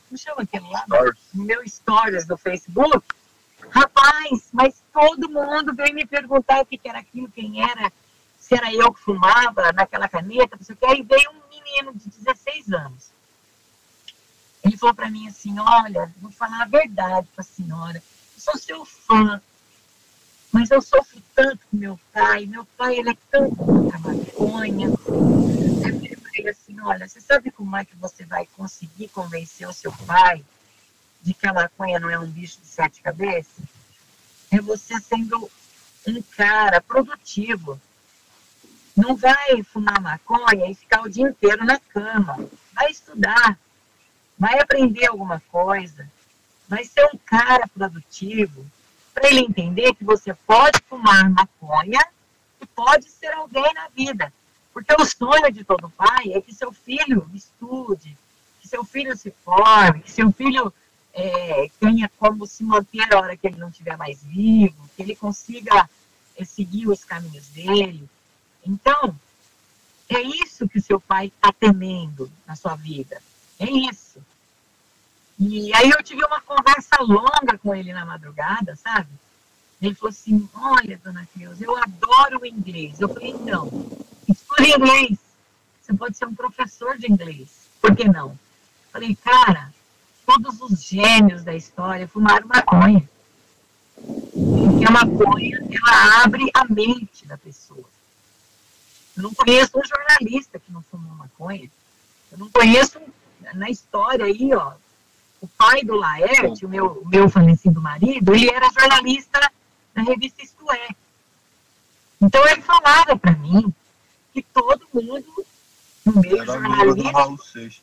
[SPEAKER 4] Como chama aquele lá? No meu stories do Facebook. Rapaz, mas todo mundo veio me perguntar o que era aquilo, quem era, se era eu que fumava naquela caneta, não sei o que. Aí veio um menino de 16 anos. Ele falou para mim assim: Olha, vou falar a verdade para a senhora. Eu sou seu fã, mas eu sofro tanto com meu pai. Meu pai, ele é tão contra a maconha. Eu falei assim: Olha, você sabe como é que você vai conseguir convencer o seu pai de que a maconha não é um bicho de sete cabeças? É você sendo um cara produtivo. Não vai fumar maconha e ficar o dia inteiro na cama. Vai estudar vai aprender alguma coisa, vai ser um cara produtivo, para ele entender que você pode fumar maconha e pode ser alguém na vida. Porque o sonho de todo pai é que seu filho estude, que seu filho se forme, que seu filho é, tenha como se manter a hora que ele não estiver mais vivo, que ele consiga é, seguir os caminhos dele. Então, é isso que o seu pai está temendo na sua vida. É isso. E aí eu tive uma conversa longa com ele na madrugada, sabe? Ele falou assim, olha, dona Cleusa, eu adoro o inglês. Eu falei, então, estude inglês. Você pode ser um professor de inglês. Por que não? Eu falei, cara, todos os gênios da história fumaram maconha. Porque a maconha, ela abre a mente da pessoa. Eu não conheço um jornalista que não fumou maconha. Eu não conheço na história aí, ó, o pai do Laerte, o meu, meu falecido marido, ele era jornalista da revista Isto É. Então ele falava para mim que todo mundo no meio era jornalista.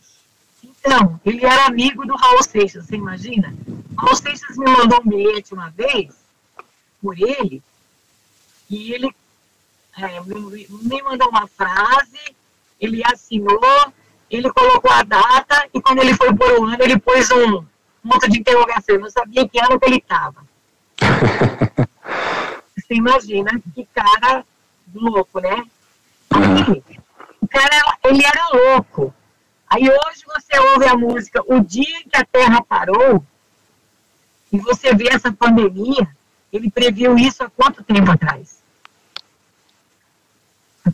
[SPEAKER 4] Então, ele era amigo do Raul Seixas, você imagina? O Raul Seixas me mandou um bilhete uma vez por ele, e ele é, me, me mandou uma frase, ele assinou, ele colocou a data e quando ele foi por o ano, ele pôs um ponto de interrogação. Eu não sabia que ano que ele estava. Você imagina que cara louco, né? Aí, o cara, ele era louco. Aí hoje você ouve a música O Dia que a Terra Parou e você vê essa pandemia, ele previu isso há quanto tempo atrás?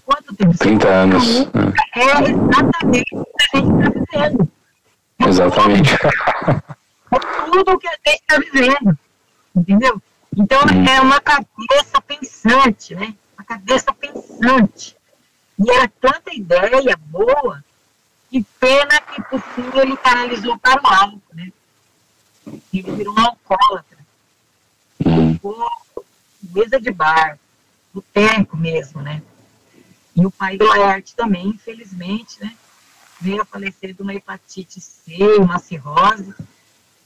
[SPEAKER 4] Quanto tempo?
[SPEAKER 3] 30 anos.
[SPEAKER 4] É exatamente o que a gente está vivendo.
[SPEAKER 3] É exatamente.
[SPEAKER 4] Tudo, é tudo o que a gente está vivendo. Entendeu? Então hum. é uma cabeça pensante, né? Uma cabeça pensante. E era tanta ideia boa, que pena que por fim ele canalizou para o álcool, né? Ele virou um alcoólatra. Hum. Ficou mesa de bar, boteco mesmo, né? E o pai do Laerte também, infelizmente, né, veio a falecer de uma hepatite C, uma cirrose,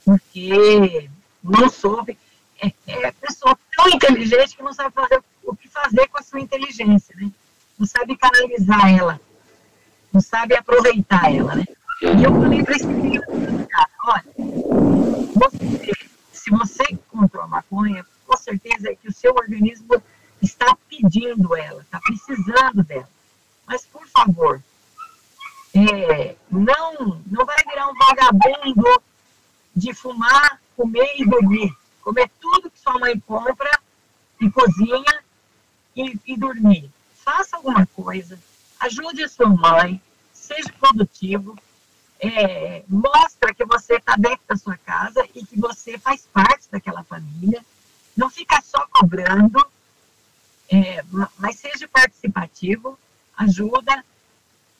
[SPEAKER 4] porque não soube. É, é pessoa tão inteligente que não sabe fazer o que fazer com a sua inteligência, né? Não sabe canalizar ela, não sabe aproveitar ela, né? E eu falei para esse cara, olha, você, se você comprou maconha, com certeza é que o seu organismo está pedindo ela, está precisando dela. Mas, por favor, é, não, não vai virar um vagabundo de fumar, comer e dormir. Comer tudo que sua mãe compra e cozinha e, e dormir. Faça alguma coisa, ajude a sua mãe, seja produtivo, é, mostra que você está dentro da sua casa e que você faz parte daquela família. Não fica só cobrando, é, mas seja participativo, ajuda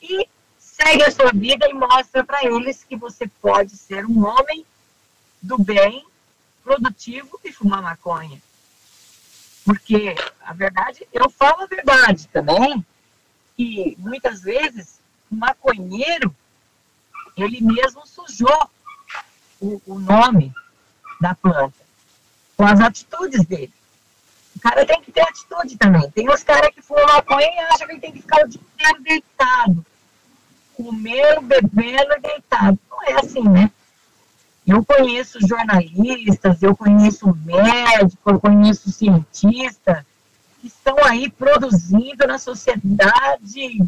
[SPEAKER 4] e segue a sua vida e mostra para eles que você pode ser um homem do bem, produtivo e fumar maconha. Porque a verdade, eu falo a verdade também, que muitas vezes o maconheiro ele mesmo sujou o, o nome da planta com as atitudes dele. O cara tem que ter atitude também. Tem os caras que fumam maconha e acham que ele tem que ficar o dia inteiro deitado. Comendo, bebendo e deitado. Não é assim, né? Eu conheço jornalistas, eu conheço médico, eu conheço cientista que estão aí produzindo na sociedade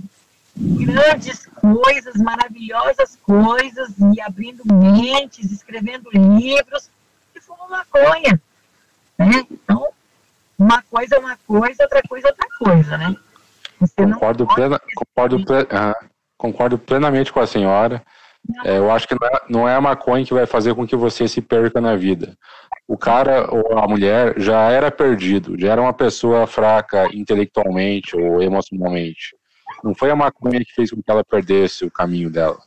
[SPEAKER 4] grandes coisas, maravilhosas coisas, e abrindo mentes, escrevendo livros, e fumam maconha. Né? Então, uma coisa é uma coisa, outra coisa é outra coisa, né?
[SPEAKER 3] Você concordo, plena, concordo, ple, uh, concordo plenamente com a senhora. É, eu acho que não é, não é a maconha que vai fazer com que você se perca na vida. O cara ou a mulher já era perdido, já era uma pessoa fraca intelectualmente ou emocionalmente. Não foi a maconha que fez com que ela perdesse o caminho dela.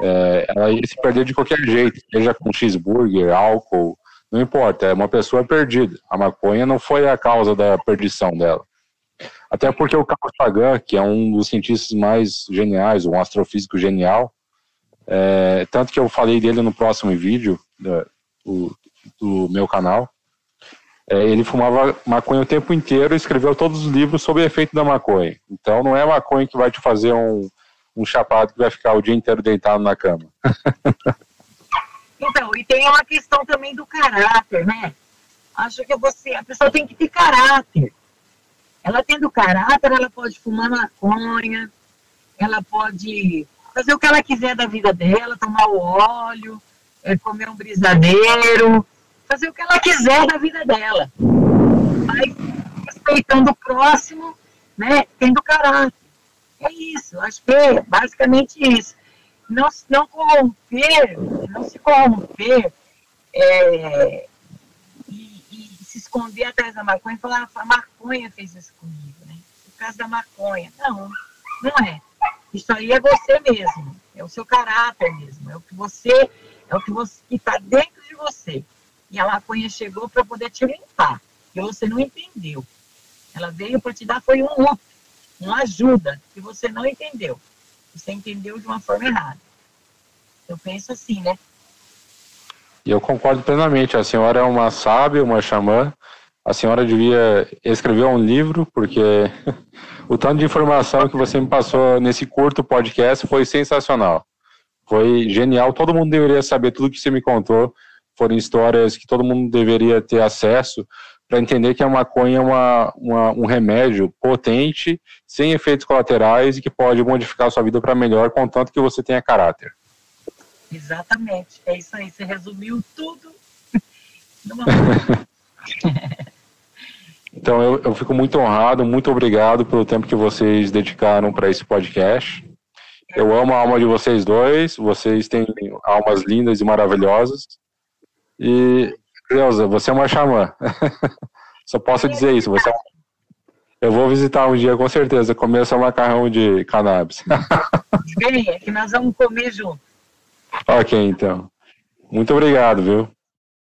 [SPEAKER 3] É, ela ia se perder de qualquer jeito, seja com cheeseburger, álcool, não importa, é uma pessoa perdida. A maconha não foi a causa da perdição dela. Até porque o Carl Sagan, que é um dos cientistas mais geniais, um astrofísico genial, é, tanto que eu falei dele no próximo vídeo do, do meu canal, é, ele fumava maconha o tempo inteiro e escreveu todos os livros sobre o efeito da maconha. Então não é maconha que vai te fazer um, um chapado que vai ficar o dia inteiro deitado na cama.
[SPEAKER 4] Então, e tem uma questão também do caráter, né? Acho que você, a pessoa tem que ter caráter. Ela tendo caráter, ela pode fumar maconha, ela pode fazer o que ela quiser da vida dela, tomar o óleo, é, comer um brisadeiro, fazer o que ela quiser da vida dela. Mas respeitando o próximo, né, tendo caráter. É isso, acho que é basicamente isso não, não corromper, não se corromper é, e, e, se esconder atrás da maconha e falar, a maconha fez isso comigo, né? Por causa da maconha. Não, não é. Isso aí é você mesmo, é o seu caráter mesmo, é o que você, é o que você está dentro de você. E a maconha chegou para poder te limpar, e você não entendeu. Ela veio para te dar foi um up, uma ajuda que você não entendeu. Você entendeu de uma forma errada. Eu penso assim, né?
[SPEAKER 3] E eu concordo plenamente. A senhora é uma sábia, uma xamã. A senhora devia escrever um livro, porque o tanto de informação que você me passou nesse curto podcast foi sensacional. Foi genial. Todo mundo deveria saber tudo que você me contou. Foram histórias que todo mundo deveria ter acesso para entender que a maconha é uma, uma, um remédio potente, sem efeitos colaterais e que pode modificar a sua vida para melhor, contanto que você tenha caráter.
[SPEAKER 4] Exatamente, é isso aí. Você resumiu tudo numa
[SPEAKER 3] Então eu, eu fico muito honrado, muito obrigado pelo tempo que vocês dedicaram para esse podcast. Eu amo a alma de vocês dois, vocês têm almas lindas e maravilhosas. E Cleusa, você é uma xamã. Só posso dizer isso. Você é... Eu vou visitar um dia com certeza, comer seu macarrão de cannabis.
[SPEAKER 4] Venha, que nós vamos comer junto.
[SPEAKER 3] Ok, então. Muito obrigado, viu?